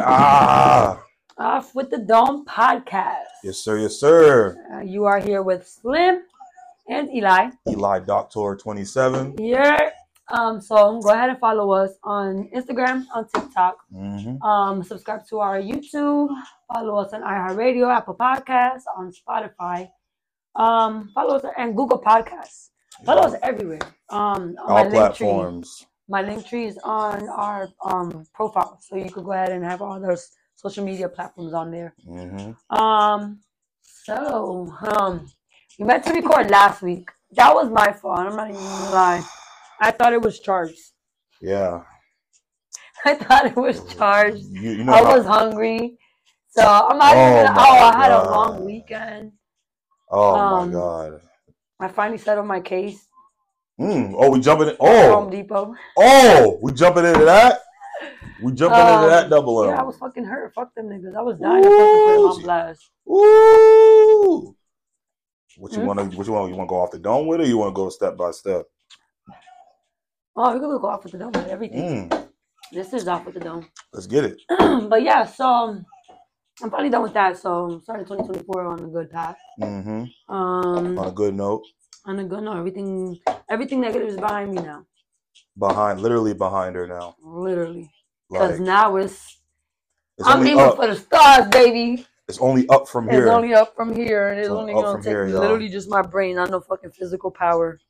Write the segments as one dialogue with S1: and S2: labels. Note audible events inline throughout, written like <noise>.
S1: Ah,
S2: Off with the Dome podcast.
S1: yes, sir, yes, sir.
S2: Uh, you are here with Slim and Elie.
S1: Elie Doctor 27.
S2: Yeah. Um, so go ahead and follow us on Instagram, on TikTok.
S1: Mm-hmm.
S2: Um, subscribe to our YouTube. Follow us on iHeartRadio, Apple Podcasts, on Spotify. Um, follow us and Google Podcasts. Follow us everywhere. Um, on
S1: All platforms.
S2: My link tree is on our um profile, so you could go ahead and have all those social media platforms on there.
S1: Mm-hmm.
S2: Um, so um, we meant to record last week. That was my fault. I'm not even gonna lie. I thought it was charged.
S1: Yeah. <laughs>
S2: I thought it was charged.
S1: You, you know,
S2: I
S1: how-
S2: was hungry, so I'm not
S1: Oh
S2: even. Oh, I had a long weekend.
S1: oh
S2: um,
S1: my God.
S2: I finally settled my case
S1: Mm. Oh, we jumping in.
S2: at Home
S1: Oh,
S2: Depot.
S1: oh, we jumping into that. We jumping into
S2: Um,
S1: that double
S2: Yeah, I was fucking hurt. Fuck them niggas. I was dying to fucking put on
S1: Ooh.
S2: blast.
S1: Ooh. What you
S2: Hmm?
S1: want to? What you want? You want to go off the dome with it? Or you want to go step by step?
S2: Oh, we could go off with the dome with everything.
S1: Mm.
S2: This is off with the dome. <clears throat>
S1: Let's get it.
S2: but yeah, so um, I'm finally done with that. So I'm starting 2024 on a good path.
S1: Mm-hmm.
S2: Um,
S1: On a good note.
S2: on a good note. Everything, everything negative is behind me now.
S1: Behind, literally behind her now.
S2: Literally, because
S1: Like
S2: now it's
S1: it's
S2: I'm aiming
S1: up.
S2: for the stars, baby.
S1: It's only up from
S2: It's
S1: here.
S2: It's only up from here, and it's
S1: It's
S2: only gonna take
S1: here, y'all.
S2: literally just my brain, not no fucking physical power.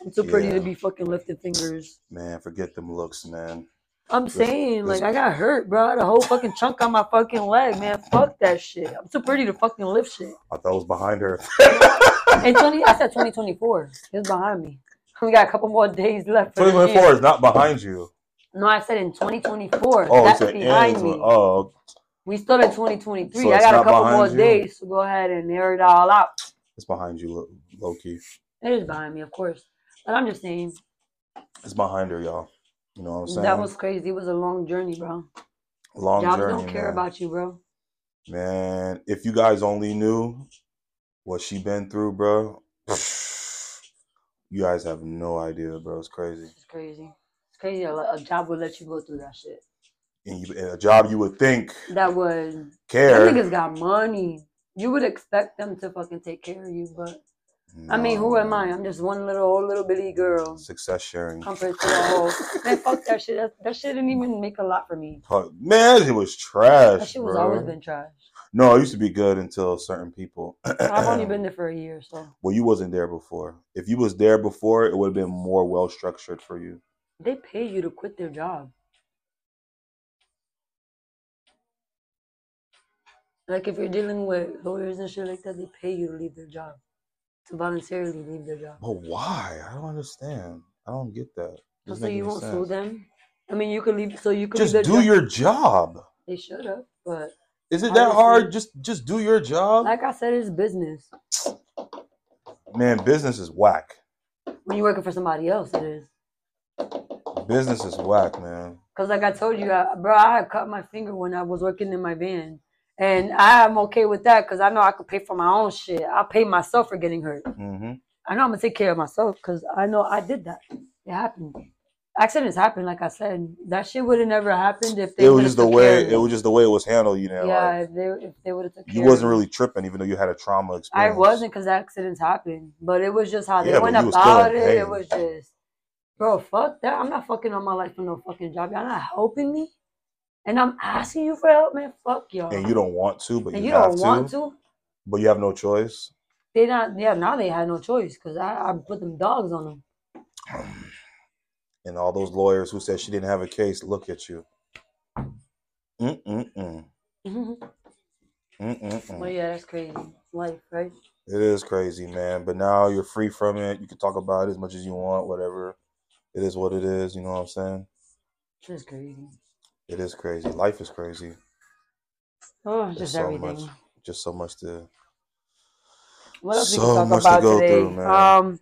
S2: I'm too pretty
S1: Yeah.
S2: to be fucking lifting fingers.
S1: Man, forget them looks, man.
S2: I'm saying,
S1: this-
S2: like, I got hurt, bro. I had a whole fucking chunk on my fucking leg, man. Fuck that shit. I'm too pretty to fucking lift shit.
S1: I thought it was behind her. <laughs>
S2: And 20, I said 2024. It's behind me. We got a couple more days left. the
S1: 2024
S2: year.
S1: is not behind you.
S2: No, I said in 2024.
S1: Oh,
S2: That's behind me.
S1: Oh,
S2: We still in 2023. I got a couple more
S1: you?
S2: days to go ahead and air it all out.
S1: it's behind you, low, low key.
S2: It is behind me, of course. But I'm just saying,
S1: It's behind her, y'all. You know what I'm saying?
S2: that was crazy. It was a long journey, bro.
S1: long
S2: Jobs
S1: journey.
S2: don't care
S1: man.
S2: about you, bro.
S1: Man, if you guys only knew what she been through, bro, you guys have no idea, bro. It's crazy.
S2: It's crazy. It's crazy. A, a job would let you go through that shit.
S1: And you, in a job you would think
S2: That would.
S1: Care.
S2: niggas got money. You would expect them to fucking take care of you, but I mean, who am I? I'm just one little old little bitty girl
S1: Success sharing.
S2: compared to the whole. Man, fuck that shit. That, that shit didn't even make a lot for me.
S1: Man, it was trash.
S2: That shit was
S1: bro.
S2: always been trash.
S1: No, it used to be good until certain people. <clears throat>
S2: I've only been um, there for a year, so
S1: Well, you wasn't there before. If you was there before, it would have been more well structured for you.
S2: they pay you to quit their job. Like if you're dealing with lawyers and shit like that, they pay you to leave their job, to voluntarily leave their job.
S1: But why? I don't understand. I don't get that. Oh, doesn't
S2: so you won't sue them. I mean, you could leave. So you could
S1: Just do
S2: job.
S1: your job.
S2: They should have, but
S1: Is it that
S2: Honestly.
S1: hard? Just just do your job.
S2: like I said, it's business.
S1: Man, business is whack.
S2: When you're working for somebody else, it is.
S1: Business is whack, man.
S2: Cause like I told you, I, bro, I had cut my finger when I was working in my van, and I'm okay with that because I know I could pay for my own shit. I pay myself for getting hurt.
S1: hmm
S2: I know I'm gonna take care of myself because I know I did that. It happened. Accidents happen, like I said. That shit would have never happened if they
S1: It was just the way it was just the way it was handled. You know,
S2: Yeah,
S1: like,
S2: if they if they would have took
S1: you wasn't really tripping, even though you had a trauma experience.
S2: I wasn't because accidents happen, but it was just how they
S1: Yeah, but
S2: went about it.
S1: pain.
S2: It was just, bro, fuck that. I'm not fucking on my life for no fucking job. Y'all not helping me, and I'm asking you for help, man. Fuck y'all.
S1: and you don't want to, but
S2: And
S1: you,
S2: you don't
S1: to,
S2: want to.
S1: but you have no choice.
S2: They not. Yeah, now they had no choice because I, I put them dogs on them.
S1: Um, And all those lawyers who said she didn't have a case, look at you. Mm-mm-mm. Mm-mm-mm.
S2: Well, yeah, that's crazy. Life, right?
S1: It is crazy, man. But now you're free from it. You can talk about it as much as you want, whatever. It is what it is, you know what I'm saying?
S2: It's crazy.
S1: It is crazy. Life is crazy.
S2: Oh,
S1: There's
S2: just
S1: so
S2: everything.
S1: much just so much to
S2: What else we
S1: so
S2: can talk
S1: much to
S2: about
S1: go
S2: today?
S1: through, man.
S2: Um,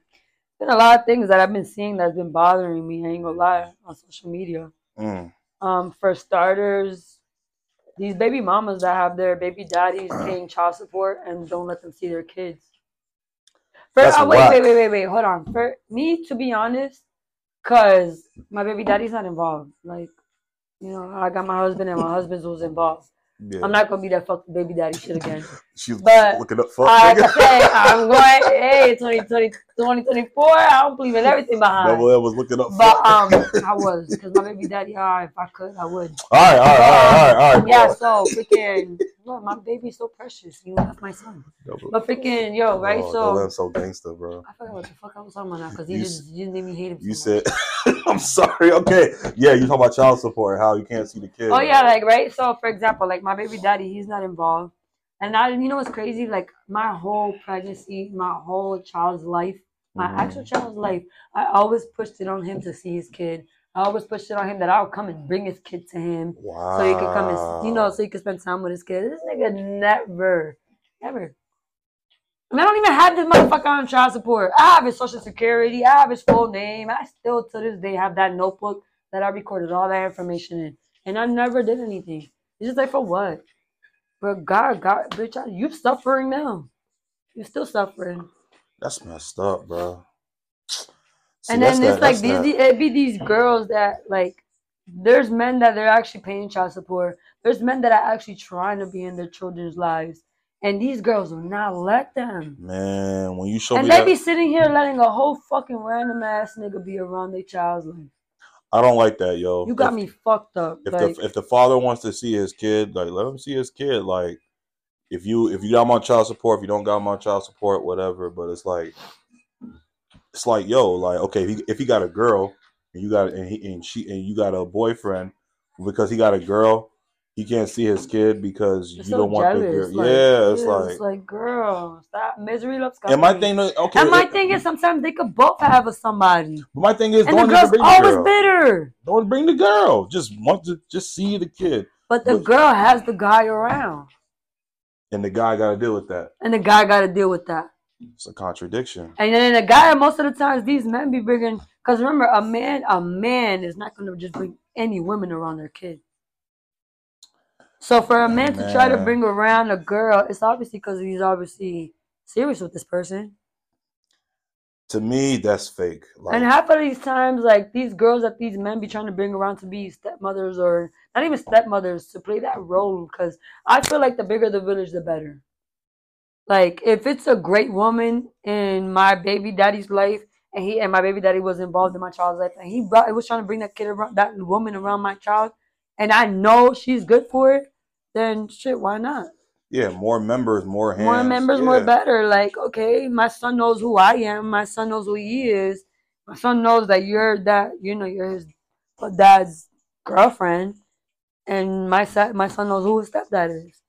S2: been a lot of things that I've been seeing that's been bothering me. I ain't gonna lie on social media.
S1: mm,
S2: Um, for starters, these baby mamas that have their baby daddies paying child support and don't let them see their kids. For, uh, wait, wait, wait, wait, wait. Hold on. For me, to be honest, cause my baby daddy's not involved. Like, you know, I got my husband and my <laughs> husband was involved.
S1: Yeah.
S2: I'm not gonna be that fucking baby daddy shit again. <laughs>
S1: She's
S2: but
S1: looking up fuck.
S2: Like I
S1: nigga.
S2: said, <laughs> I'm going, hey, 2020, 2024, I don't believe in everything behind.
S1: Double L was looking up
S2: But um, <laughs> I was because my baby daddy. All right, if I could, I would.
S1: all right, all right, all right, all right.
S2: Yeah. So freaking, look, my baby's so precious. You know, that's my son.
S1: Double-
S2: But freaking, yo, right?
S1: Oh, Double
S2: so
S1: M's so gangster, bro.
S2: I forgot what the fuck I was talking about now because he
S1: You
S2: just, just made me hate him.
S1: You
S2: so
S1: said, <laughs> I'm sorry. Okay, yeah, you talking about child support, how you can't see the kid.
S2: Oh yeah, like right. So for example, like my baby daddy, he's not involved, and I, you know what's crazy? Like my whole pregnancy, my whole child's life, my
S1: Mhm.
S2: actual child's life, I always pushed it on him to see his kid. I always pushed it on him that I would come and bring his kid to him,
S1: Wow.
S2: so he could come and you know, so he could spend time with his kid. This nigga never, ever. And I don't even have this motherfucker on child support. I have his social security. I have his full name. I still to this day have that notebook that I recorded all that information in, and I never did anything. It's just like for what? But God, God, bitch, I- you suffering now. You're still suffering.
S1: That's messed up, bro. See,
S2: and then it's
S1: that-
S2: like these,
S1: that-
S2: it be these girls that like. There's men that they're actually paying child support. There's men that are actually trying to be in their children's lives, and these girls will not let them.
S1: man. When you show
S2: and
S1: me
S2: they
S1: that,
S2: be sitting here letting a whole fucking random ass nigga be around their child's life.
S1: I don't like that, yo.
S2: You got
S1: If-
S2: me fucked up.
S1: If
S2: like,
S1: the if the father wants to see his kid, like let him see his kid. Like if you if you got on child support, if you don't got my child support, whatever. But it's like it's like yo, like okay, if he, if he got a girl and you got and he and she and you got a boyfriend because he got a girl, he can't see his kid because you
S2: so
S1: don't want the girl.
S2: like,
S1: yeah, it's like.
S2: it's like, girl, stop. Misery loves
S1: and my
S2: company.
S1: thing, okay,
S2: and my
S1: it-
S2: thing is sometimes they could both have a somebody,
S1: but my thing is,
S2: and the
S1: don't even
S2: girl's
S1: bring the
S2: always
S1: girl.
S2: bitter.
S1: Don't bring the girl. Just want to just see the kid,
S2: But the
S1: But-
S2: girl has the guy around,
S1: and the guy got to deal with that.
S2: and the guy got to deal with that.
S1: It's a contradiction.
S2: And then the guy, most of the times, these men be bringing. Because remember, a man, a man is not going to just bring any women around their kid. So for a man to try to bring around a girl, it's obviously because he's obviously serious with this person.
S1: To me, that's fake. Like,
S2: And half of these times, like these girls that these men be trying to bring around to be stepmothers or not even stepmothers to play that role, because I feel like the bigger the village, the better. Like if it's a great woman in my baby daddy's life, and he and my baby daddy was involved in my child's life, and he brought, was trying to bring that kid around, that woman around my child, and I know she's good for it, then shit, why not?
S1: yeah, more members, more hands.
S2: More members,
S1: yeah.
S2: more better. Like, okay, my son knows who I am. My son knows who he is. My son knows that you're that you know you're his dad's girlfriend, and my son my son knows who his stepdad is.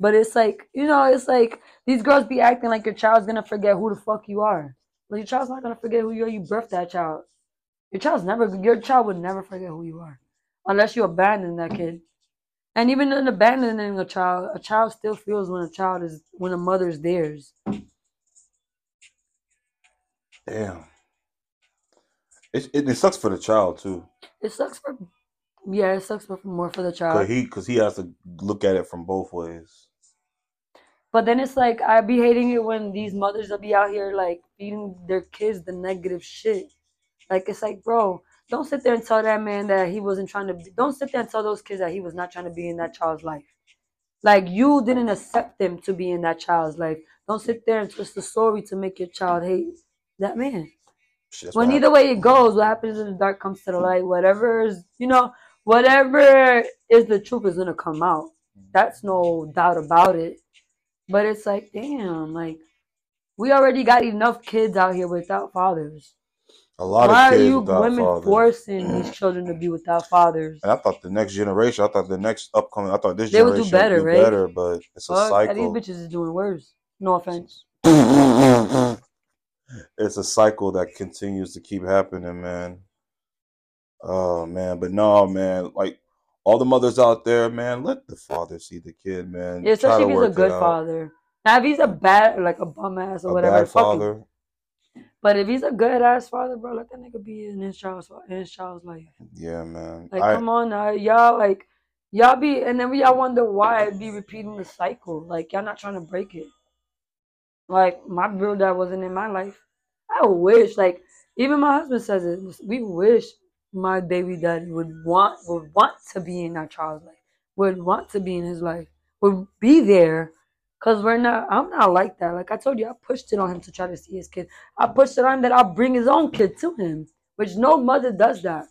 S2: But it's like you know, it's like these girls be acting like your child's gonna forget who the fuck you are. Well, your child's not gonna forget who you are. You birthed that child. Your child's never. Your child would never forget who you are, unless you abandon that kid. And even in abandoning a child, a child still feels when a child is when a mother's theirs.
S1: Damn. It, it it sucks for the child too,
S2: It sucks for, yeah, it sucks for more for the
S1: cause
S2: child.
S1: he cause he has to look at it from both ways.
S2: But then it's like I'd be hating it when these mothers will be out here like feeding their kids the negative shit. Like it's like, bro, don't sit there and tell that man that he wasn't trying to. Be, don't sit there and tell those kids that he was not trying to be in that child's life. Like you didn't accept them to be in that child's life. Don't sit there and twist the story to make your child hate that man.
S1: That's
S2: When either way it goes, what happens in the dark comes to the light. Whatever is, you know, whatever is the truth is gonna come out. That's no doubt about it. But it's like, damn, like we already got enough kids out here without fathers.
S1: A lot
S2: Why
S1: of
S2: are you women
S1: fathers.
S2: forcing these children to be without fathers?
S1: And I thought the next generation, I thought the next upcoming, I thought this
S2: They would
S1: generation
S2: do better,
S1: would do
S2: right?
S1: better, but it's a cycle.
S2: these bitches is doing worse. No offense. <laughs>
S1: it's a cycle that continues to keep happening, man. Oh man, but no, man, like all the mothers out there, man, let the father see the kid, man.
S2: Yeah,
S1: Try
S2: especially
S1: to
S2: if he's a good father. Now, if he's a bad, like a bum ass or
S1: A
S2: whatever,
S1: bad father.
S2: But if he's a good ass father, bro, let that nigga be in his child's in his child's life.
S1: Yeah, man.
S2: Like,
S1: I,
S2: come on now, y'all like y'all be, and then we y'all wonder why it be repeating the cycle. Like y'all not trying to break it. Like my real dad wasn't in my life. I wish, like even my husband says it. We wish my baby daddy would want would want to be in our child's life, would want to be in his life, would be there. Cause we're not. I'm not like that. Like I told you, I pushed it on him to try to see his kid. I pushed it on him that I'll bring his own kid to him, which no mother does that.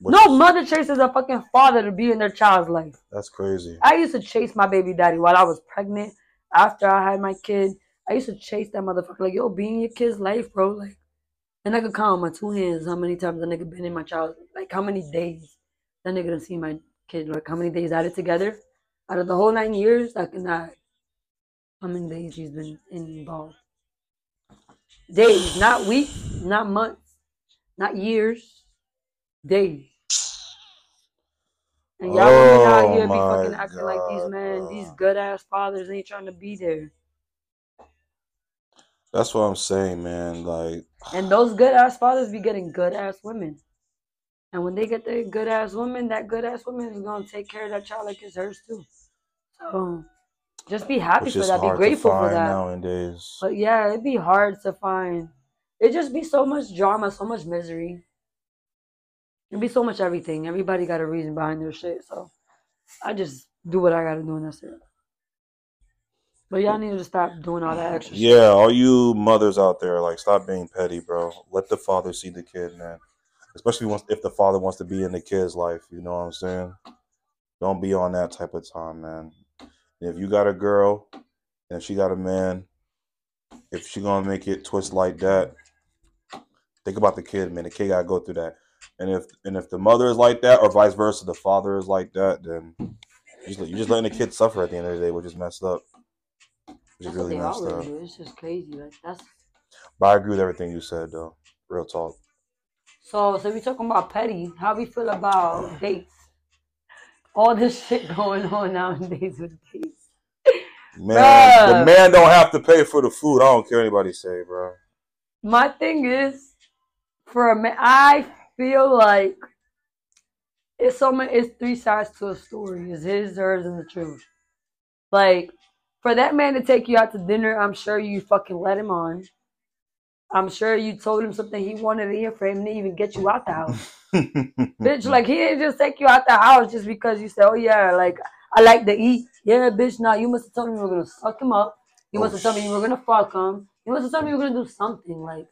S1: Which
S2: no
S1: is-
S2: mother chases a fucking father to be in their child's life.
S1: That's crazy.
S2: I used to chase my baby daddy while I was pregnant. After I had my kid, I used to chase that motherfucker like, yo, be in your kid's life, bro. Like, and I could count on my two hands how many times a nigga been in my child, like how many days that nigga done see my kid, like how many days added together. Out of the whole nine years, I cannot. Many days he's been involved? Days, not weeks, not months, not years, days. And y'all women out
S1: Oh
S2: here be
S1: oh
S2: fucking acting like these
S1: God,
S2: men, these good ass fathers ain't trying to be there.
S1: That's what I'm saying, man. Like,
S2: And those good ass fathers be getting good ass women. And when they get their good ass woman, that good ass woman is gonna take care of that child like it's hers too. So just be happy for that. Be grateful for that.
S1: nowadays.
S2: But yeah, it'd be hard to find. It'd just be so much drama, so much misery. It'd be so much everything. Everybody got a reason behind their shit. So I just do what I gotta do and that's it. But y'all need to stop doing all that extra shit.
S1: Yeah, all you mothers out there, like, stop being petty, bro. Let the father see the kid, man. Especially once if the father wants to be in the kid's life. You know what I'm saying? Don't be on that type of time, man. And if you got a girl and if she got a man, if she gonna make it twist like that, think about the kid, man. The kid gotta go through that. And if and if the mother is like that, or vice versa, the father is like that, then you just, you're just letting the kid suffer at the end of the day, which is messed up. Which is really messed up.
S2: do. It's just crazy. Like that's
S1: But I agree with everything you said, though. Real talk.
S2: so. So we talking about petty. How we feel about dates? All this shit going on nowadays with dates.
S1: Man,
S2: Bruh.
S1: the man don't have to pay for the food. I don't care what anybody say, bro.
S2: My thing is, for a man, I feel like it's so many. It's three sides to a story. It's his, hers, and the truth. Like for that man to take you out to dinner, I'm sure you fucking let him on. I'm sure you told him something he wanted to hear for him to even get you out the house. <laughs> bitch, like he didn't just take you out the house just because you said, "Oh yeah, like I like to eat." Yeah, bitch. Nah, you must have told me you were gonna suck him up. You must have told me you were gonna fuck him. You must have told me you were gonna do something. Like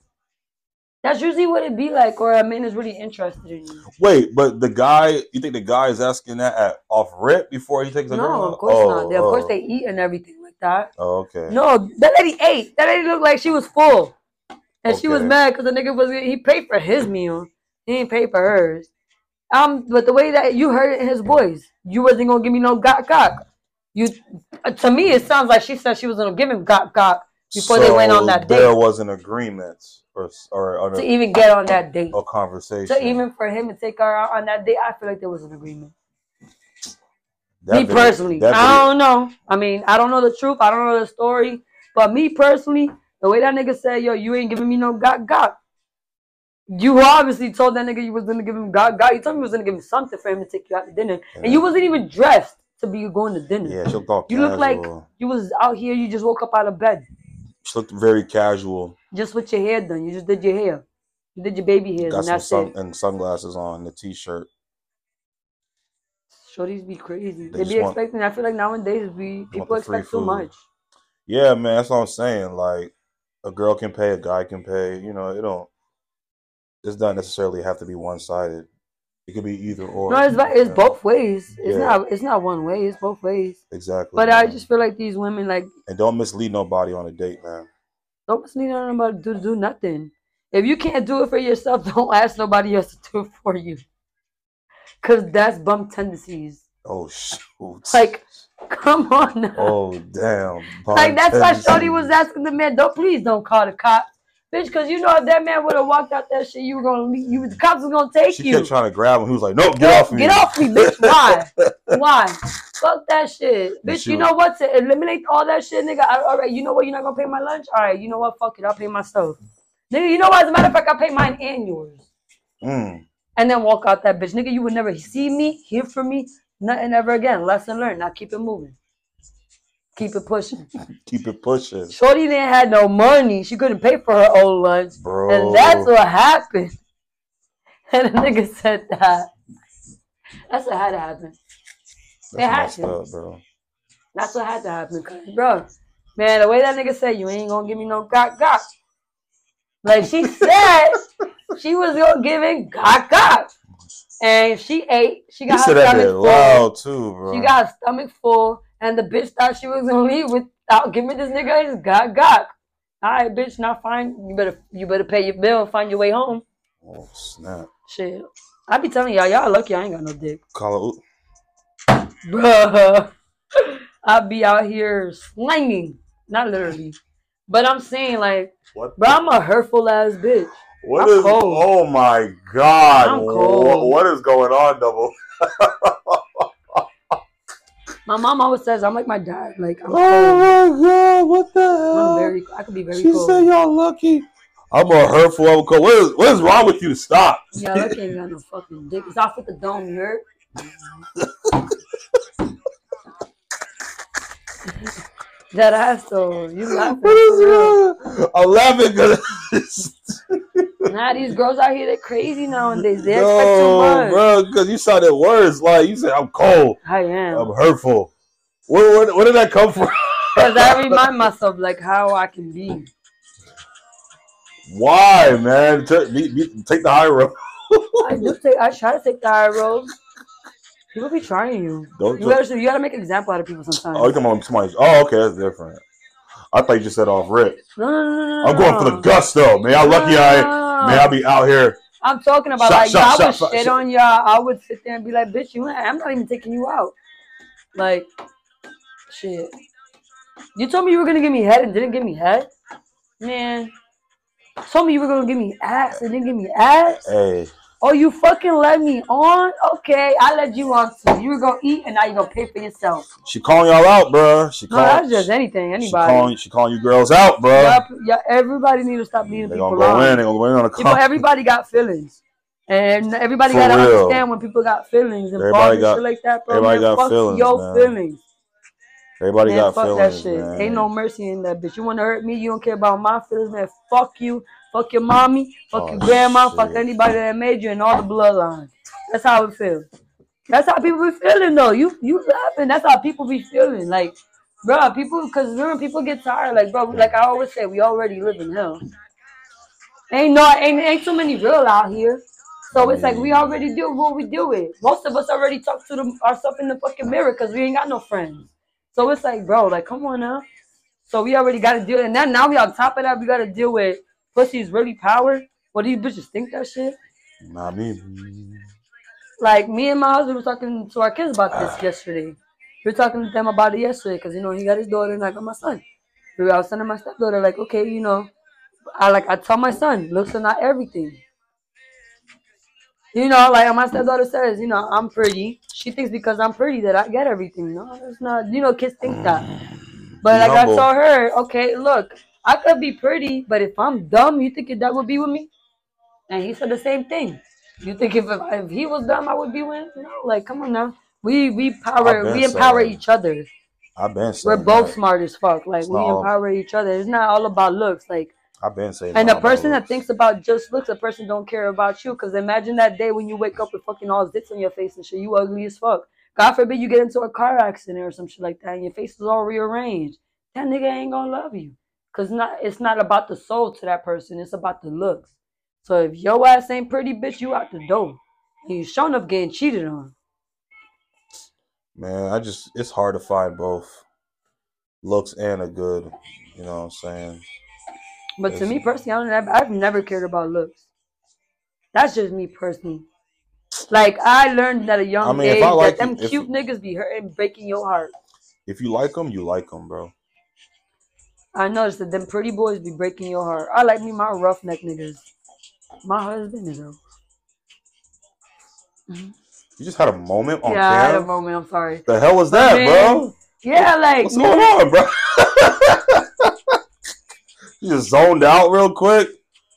S2: that's usually what it'd be like, or a man is really interested in you.
S1: Wait, but the guy, you think the guy is asking that at, off rip before he takes a girl?
S2: No, of course
S1: Oh,
S2: not. They, of course
S1: oh.
S2: they oh. eat and everything like that.
S1: Oh, okay.
S2: No, that lady ate. That lady looked like she was full, and she was mad because the nigga was he paid for his meal. He didn't pay for hers. Um, but the way that you heard it in his voice, you wasn't gonna give me no gok gok. You, uh, to me, it sounds like she said she was gonna give him gok gok before they went on that date.
S1: There was an agreement or or, or,
S2: to even get on that date.
S1: a conversation.
S2: So even for him to take her out on that date, I feel like there was an agreement.
S1: That
S2: me
S1: video-
S2: personally, I don't know. I mean, I don't know the truth. I don't know the story. But me personally, the way that nigga said, "Yo, you ain't giving me no God, gok," you obviously told that nigga you was gonna give him God, gok. You told me you was gonna give him something for him to take you out to dinner, and you wasn't even dressed to be going to dinner.
S1: Yeah, she looked all
S2: You look like you was out here. You just woke up out of bed,
S1: She looked very casual.
S2: just with your hair done. You just did your hair. You did your baby hairs,
S1: Got
S2: and
S1: some
S2: that's
S1: sun
S2: it.
S1: and sunglasses on, the t-shirt.
S2: Shorties be crazy.
S1: They
S2: They, be
S1: want-
S2: expecting. I feel like nowadays we people expect too much.
S1: Yeah, man, that's what I'm saying. Like a girl can pay, a guy can pay. You know, it don't. It's not necessarily have to be one sided. It could be either or.
S2: No, it's it's
S1: Yeah,
S2: both ways. It's
S1: Yeah.
S2: not it's not one way. It's both ways.
S1: Exactly.
S2: But I just feel like these women like
S1: and don't mislead nobody on a date, man.
S2: don't mislead nobody to do, do nothing. If you can't do it for yourself, <laughs> don't ask nobody else to do it for you. Cause that's bum tendencies.
S1: Oh <laughs> shoot!
S2: Like, come on now.
S1: oh damn!
S2: like that's why Shorty was asking the man, don't please don't call the cops. Bitch, cause you know if that man would have walked out that shit, you were gonna leave, you the cops was gonna take you.
S1: She
S2: you.
S1: kept trying to grab him. He was like, "Nope, get
S2: Get
S1: off me!
S2: Get off me, bitch. <laughs> Why? Why? Fuck that shit. Bitch,
S1: she
S2: you know what? To eliminate all that shit, nigga. I, all right, you know what? You're not gonna pay my lunch? All right, you know what? Fuck it. I'll pay myself. Nigga, you know what? As a matter of fact, I pay mine and yours.
S1: Mm.
S2: And then walk out that bitch. Nigga, you would never see me, hear from me, nothing ever again. Lesson learned. Now keep it moving. Keep it pushing. <laughs>
S1: Keep it pushing,
S2: Shorty didn't have no money. She couldn't pay for her own lunch.
S1: bro.
S2: And that's what happened. <laughs> And the nigga said that. That's what had to happen.
S1: That's
S2: It had to.
S1: up, bro.
S2: That's what had to happen. bro, man, the way that nigga said, you ain't gonna give me no gok gok. Like she <laughs> said, she was gonna give him gok gok. And she ate. She got her stomach full.
S1: loud too, bro.
S2: She got her stomach full. And the bitch thought she was gonna leave without giving this nigga his gok gok. All right, bitch, not fine. You better you better pay your bill and find your way home.
S1: oh snap!
S2: Shit. I be telling y'all, y'all lucky I ain't got no dick.
S1: Call it.
S2: Bruh. <laughs> I be out here slanging. Not literally. But I'm saying like,
S1: What?
S2: bro, I'm a hurtful ass bitch.
S1: What
S2: I'm
S1: is?
S2: cold.
S1: Oh my god!
S2: I'm
S1: Wha-
S2: cold.
S1: what is going on, double? <laughs>
S2: My mom always says I'm like my dad. Like I'm oh cold.
S1: Oh my god! What the hell?
S2: I'm very I could be very
S1: she
S2: cold.
S1: said y'all lucky. I'm a hurtful. I'm cold. What is? What is wrong with you? Stop.
S2: yeah, look ain't got no fucking dick. It's off with the dome, you heard? <laughs> <laughs> that ass though. You laughing.
S1: What is wrong? I'm laughing because. <laughs>
S2: Nah, these girls out here, they're crazy nowadays. They expect too
S1: No,
S2: much.
S1: bro, because you saw the words like you said. I'm cold.
S2: I am.
S1: I'm hurtful. Where, where, where did that come from?
S2: Because I remind myself like how I can be.
S1: Why, man? T- be- be- take the high road.
S2: I do take. I try to take the high road. People be trying you.
S1: Don't.
S2: You gotta, you gotta make an example out of people sometimes.
S1: Oh, you talking about somebody? Oh, okay, that's different. I thought you just said off rip.
S2: no, no, no, no.
S1: I'm going for the gusto, man. I'm lucky I, man. I'll be out here.
S2: I'm talking about
S1: Shot,
S2: like
S1: shot,
S2: y'all would
S1: shot,
S2: shit
S1: shot.
S2: on y'all. I would sit there and be like, "Bitch, you. I'm not even taking you out." Like, shit. You told me you were gonna give me head and didn't give me head, man. Told me you were gonna give me ass and didn't give me ass.
S1: Hey,
S2: Oh, you fucking let me on? Okay, I let you on too. You were gonna eat and now you gonna pay for yourself.
S1: she calling y'all out, bro. She
S2: No,
S1: calling.
S2: that's just anything,
S1: she calling. She calling you girls out, bro.
S2: Yeah, yeah, everybody need to stop leading
S1: They
S2: people
S1: gonna go
S2: on.
S1: in. They gonna go in on a
S2: You know, everybody got feelings. And everybody
S1: For
S2: gotta
S1: real.
S2: understand when people got feelings and
S1: Everybody
S2: and
S1: got-
S2: shit like that, bro.
S1: everybody
S2: man,
S1: got
S2: fuck
S1: feelings,
S2: your
S1: man.
S2: feelings.
S1: Everybody
S2: man,
S1: got
S2: fuck
S1: feelings,
S2: that shit.
S1: man.
S2: Ain't no mercy in that bitch. You wanna hurt me, you don't care about my feelings, man. Fuck you. Fuck your mommy. Fuck
S1: Oh,
S2: your grandma. Fuck anybody that made you and all the bloodlines. That's how it feels. That's how people be feeling though. You you laughing. That's how people be feeling. Like, bro, people because remember people get tired. Like, bro, like I always say, we already live in hell. Ain't no ain't ain't too many real out here. So it's like we already do what we do it. Most of us already talk to them ourselves in the fucking mirror because we ain't got no friends. So it's like, bro, like come on now. So we already got to deal, and then now we on top of that, we got to deal with pussy's really power. What do these bitches think that shit?
S1: Not me.
S2: Like me and my husband were talking to our kids about this ah. yesterday. We were talking to them about it yesterday because you know he got his daughter and I got my son. We were- I was telling my stepdaughter like, okay, you know, I like I tell my son, looks are not everything. You know, like my stepdaughter says, you know, I'm pretty. She thinks because I'm pretty that I get everything. No, it's not. You know, kids think that. Mm.
S1: But
S2: like
S1: humble.
S2: I told her, okay, look, I could be pretty, but if I'm dumb, you think your dad would be with me? And he said the same thing. You think if if he was dumb, I would be with? No, like come on now. We we power we empower each other.
S1: I've been saying We're
S2: both
S1: that.
S2: smart as fuck. Like
S1: It's
S2: we
S1: not all-
S2: empower each other. It's not all about looks. Like
S1: I've been saying.
S2: and a person that thinks about just looks, a person don't care about you. Cause imagine that day when you wake up with fucking all zits on your face and shit. You ugly as fuck. God forbid you get into a car accident or some shit like that, and your face is all rearranged. That nigga ain't gonna love you. Cause not it's not about the soul to that person. It's about the looks. So if your ass ain't pretty, bitch, you out the door. And you showing up getting cheated on.
S1: Man, I just it's hard to find both looks and a good. You know what I'm saying?
S2: But to me personally, I don't, I've, never cared about looks. That's just me personally. Like I learned at a young
S1: I mean,
S2: age
S1: I like
S2: that them
S1: you- if-
S2: cute niggas be hurting, breaking your heart.
S1: If you like them, you like them, bro.
S2: I noticed that them pretty boys be breaking your heart. I like me my roughneck niggas. My husband is a mm-hmm.
S1: You just had a moment on
S2: yeah. I had a moment. I'm sorry.
S1: The hell was that,
S2: Man,
S1: bro?
S2: Yeah, like
S1: What's
S2: man,
S1: going on, bro? <laughs> you just zoned out real quick.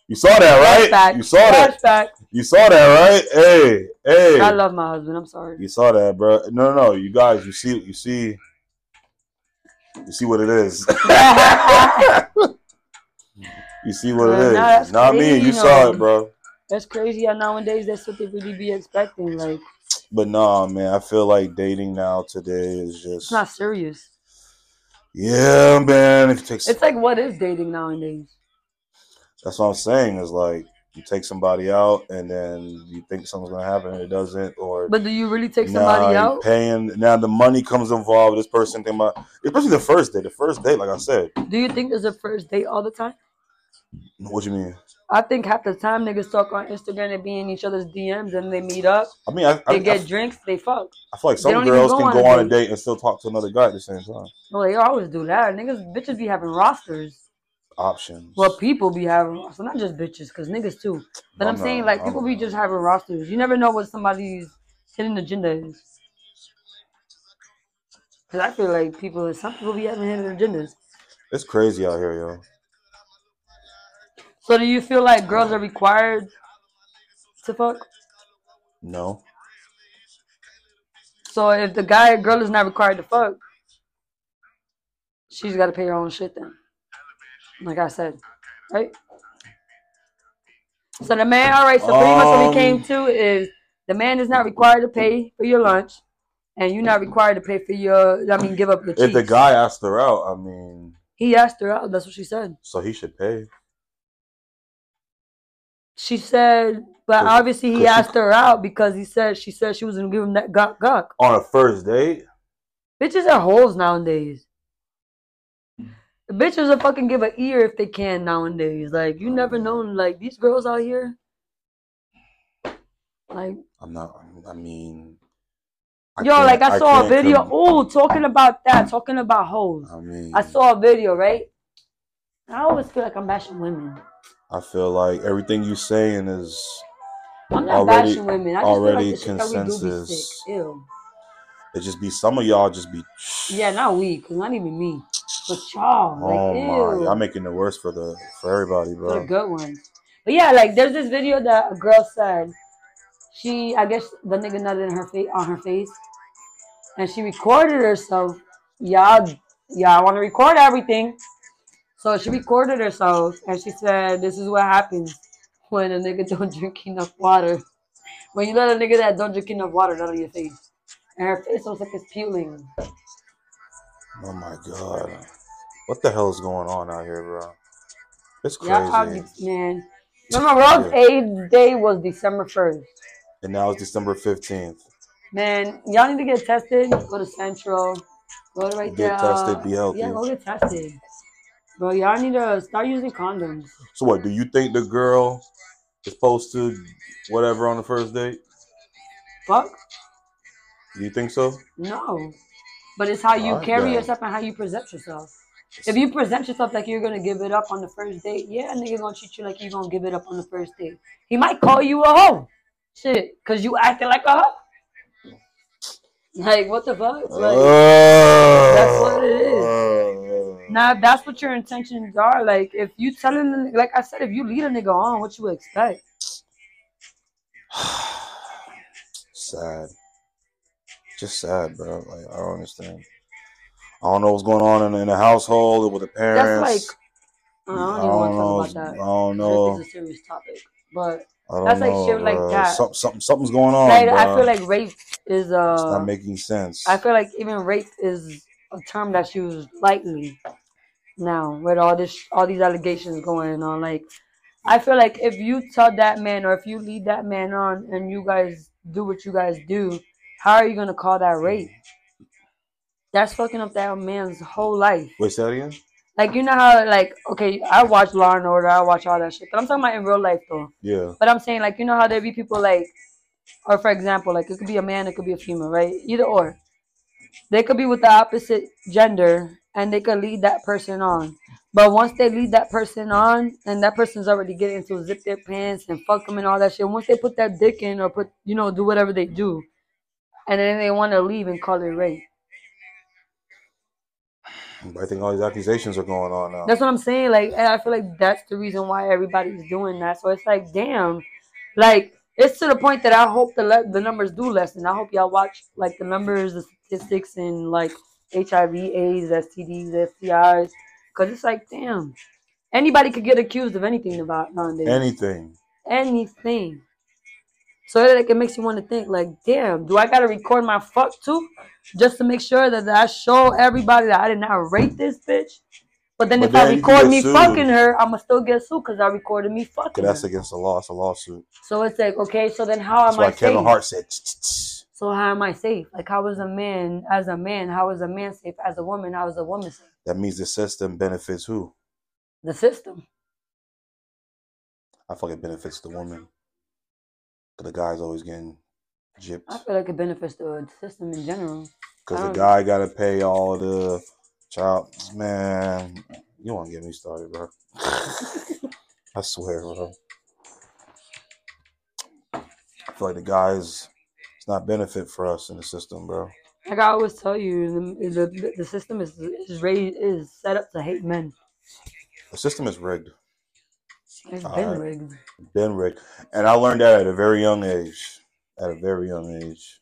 S1: You saw that, right?
S2: flashback.
S1: You saw that.
S2: Flashback.
S1: You saw that, right? Hey, hey.
S2: I love my husband. I'm sorry.
S1: You saw that, bro. No, no, no. You guys, you see, you see, you see what it is. <laughs> you see what it is.
S2: nah,
S1: Not me. You saw it, bro.
S2: That's crazy. How nowadays that's what they really be expecting. Like
S1: But nah, man, I feel like dating now today is just
S2: it's not serious.
S1: yeah, man. If it takes
S2: It's like what is dating nowadays?
S1: that's what I'm saying is like you take somebody out and then you think something's gonna happen and it doesn't, or
S2: But do you really take somebody out?
S1: paying. Now the money comes involved. This person think about, especially the first day. The first date, like I said,
S2: Do you think there's a first date all the time?
S1: what you mean?
S2: I think half the time niggas talk on Instagram and be in each other's DMs and they meet up,
S1: I mean, I, I,
S2: they
S1: I,
S2: get drinks, they fuck.
S1: I feel like some girls
S2: go
S1: can
S2: on
S1: go on a
S2: date.
S1: date and still talk to another guy at the same time.
S2: Well, they always do that. Niggas, bitches be having rosters.
S1: Options.
S2: Well, people be having rosters, not just bitches, cause niggas too. But I'm,
S1: not-
S2: saying like
S1: I'm-
S2: people be just having rosters. You never know what somebody's hidden agenda is. Cause I feel like people, some people be having hidden agendas.
S1: It's crazy out here, yo.
S2: So do you feel like girls are required to fuck?
S1: No,
S2: So if the guy girl is not required to fuck, she's got to pay her own shit then. Like I said, right? So the man, all right. So pretty much what we
S1: Um,
S2: came to is the man is not required to pay for your lunch, and you're not required to pay for your. I mean, give up the cheese.
S1: if the guy asked her out, I mean,
S2: he asked her out. That's what she said.
S1: so he should pay.
S2: She said, but obviously he
S1: she-
S2: asked her out because he said she said she was gonna give him that gawk gawk.
S1: On a first date,
S2: Bitches are holes nowadays. Bitches will fucking give an ear if they can nowadays. Like you never know. Like these girls out here. Like
S1: I'm not. I mean, I
S2: yo, like I saw a video. Oh, talking about that. Talking about hoes.
S1: I mean,
S2: I saw a video, right? I always feel like I'm bashing women.
S1: I feel like everything you saying is
S2: I'm not
S1: Already-
S2: bashing women. I just
S1: already
S2: feel like the shit that we do be
S1: consensus.
S2: sick. Ew.
S1: It. Just be some of y'all just be.
S2: Yeah, not we, cause not even me, but y'all. Like,
S1: Oh my! Y'all making it worse for the for everybody, bro.
S2: the good ones. But yeah, like there's this video that a girl said she, I guess the nigga nutted in her face on her face, and she recorded herself. Y'all, y'all want to record everything, so she recorded herself, and she said, "This is what happens when a nigga <laughs> don't drink enough water. When you let a nigga that don't drink enough water out of your face, and her face looks like it's peeling."
S1: Oh my god! What the hell is going on out here, bro? It's crazy.
S2: Y'all probably, man. Remember, World AIDS Day was December first.
S1: and now it's December fifteenth.
S2: Man, y'all need to get tested. Go to Central. Go to right
S1: Get
S2: there.
S1: Get tested,
S2: uh,
S1: be healthy.
S2: Yeah, go get tested. Bro, y'all need to start using condoms.
S1: So what? Do you think the girl is supposed to whatever on the first date?
S2: Fuck?
S1: Do you think so?
S2: No. But it's how you carry yourself and how you present yourself. If you present yourself like you're gonna give it up on the first date, yeah, a nigga gonna treat you like you're gonna give it up on the first date. He might call you a hoe. Shit, cause you acting like a hoe. Like what the fuck? Like,
S1: that's
S2: what it is. Oh. Now, if that's what your intentions are, like if you telling, the- like I said, if you lead a nigga on, what you expect? <sighs>
S1: sad. Just sad, bro. Like I don't understand. I don't know what's going on in, in the household with the parents.
S2: That's like, uh, I don't even want to talk about
S1: I don't know.
S2: This is a serious topic, but
S1: I don't
S2: that's like
S1: know,
S2: shit like that.
S1: Some, something, something's going on.
S2: like, I feel like rape is
S1: it's not
S2: uh,
S1: making sense.
S2: I feel like even rape is a term that's used lightly now with all this, all these allegations going on. Like, I feel like if you tell that man or if you lead that man on and you guys do what you guys do, how are you gonna call that rape? That's fucking up that man's whole life.
S1: Wait, say that again.
S2: Like you know how like okay, I watch Law and Order, I watch all that shit, but I'm talking about in real life though.
S1: Yeah.
S2: But I'm saying like you know how there be people like, or for example, like it could be a man, it could be a female, right? Either or, they could be with the opposite gender and they could lead that person on. But once they lead that person on, and that person's already getting to zip their pants and fuck them and all that shit. Once they put that dick in or put you know do whatever they do, and then they want to leave and call it rape.
S1: But I think all these accusations are going on now.
S2: That's what I'm saying. Like, and I feel like that's the reason why everybody's doing that. So it's like, damn, like it's to the point that I hope the le- the numbers do lessen. I hope y'all watch like the numbers, the statistics, and like HIV, AIDS, STDs, STIs, because it's like, damn, anybody could get accused of anything about nowadays.
S1: Anything.
S2: anything. So like it makes you want to think like, damn, do I gotta record my fuck too, just to make sure that I show everybody that I did not rape this bitch? But then
S1: But
S2: if
S1: then
S2: I record me
S1: sued.
S2: fucking her, I'ma still get sued because I recorded me fucking
S1: that's
S2: her.
S1: against the law. It's a lawsuit.
S2: So it's like, okay, so then how
S1: That's
S2: am I
S1: why Kevin
S2: safe?
S1: Hart said.
S2: So how am I safe? Like how is a man as a man? How is a man safe? As a woman, how is a woman safe?
S1: That means the system benefits who?
S2: The system.
S1: I fucking benefits the woman. Cause the guy's always getting gypped.
S2: I feel like it benefits the uh, system in general.
S1: Cause the guy gotta pay all the child. Man, you want to get me started, bro? <laughs> I swear, bro. I feel like the guys. It's not benefit for us in the system, bro.
S2: Like I always tell you, the the, the system is is raised is set up to hate men.
S1: The system is rigged.
S2: It's been
S1: Alright.
S2: rigged.
S1: Been rigged, and I learned that at a very young age. At a very young age.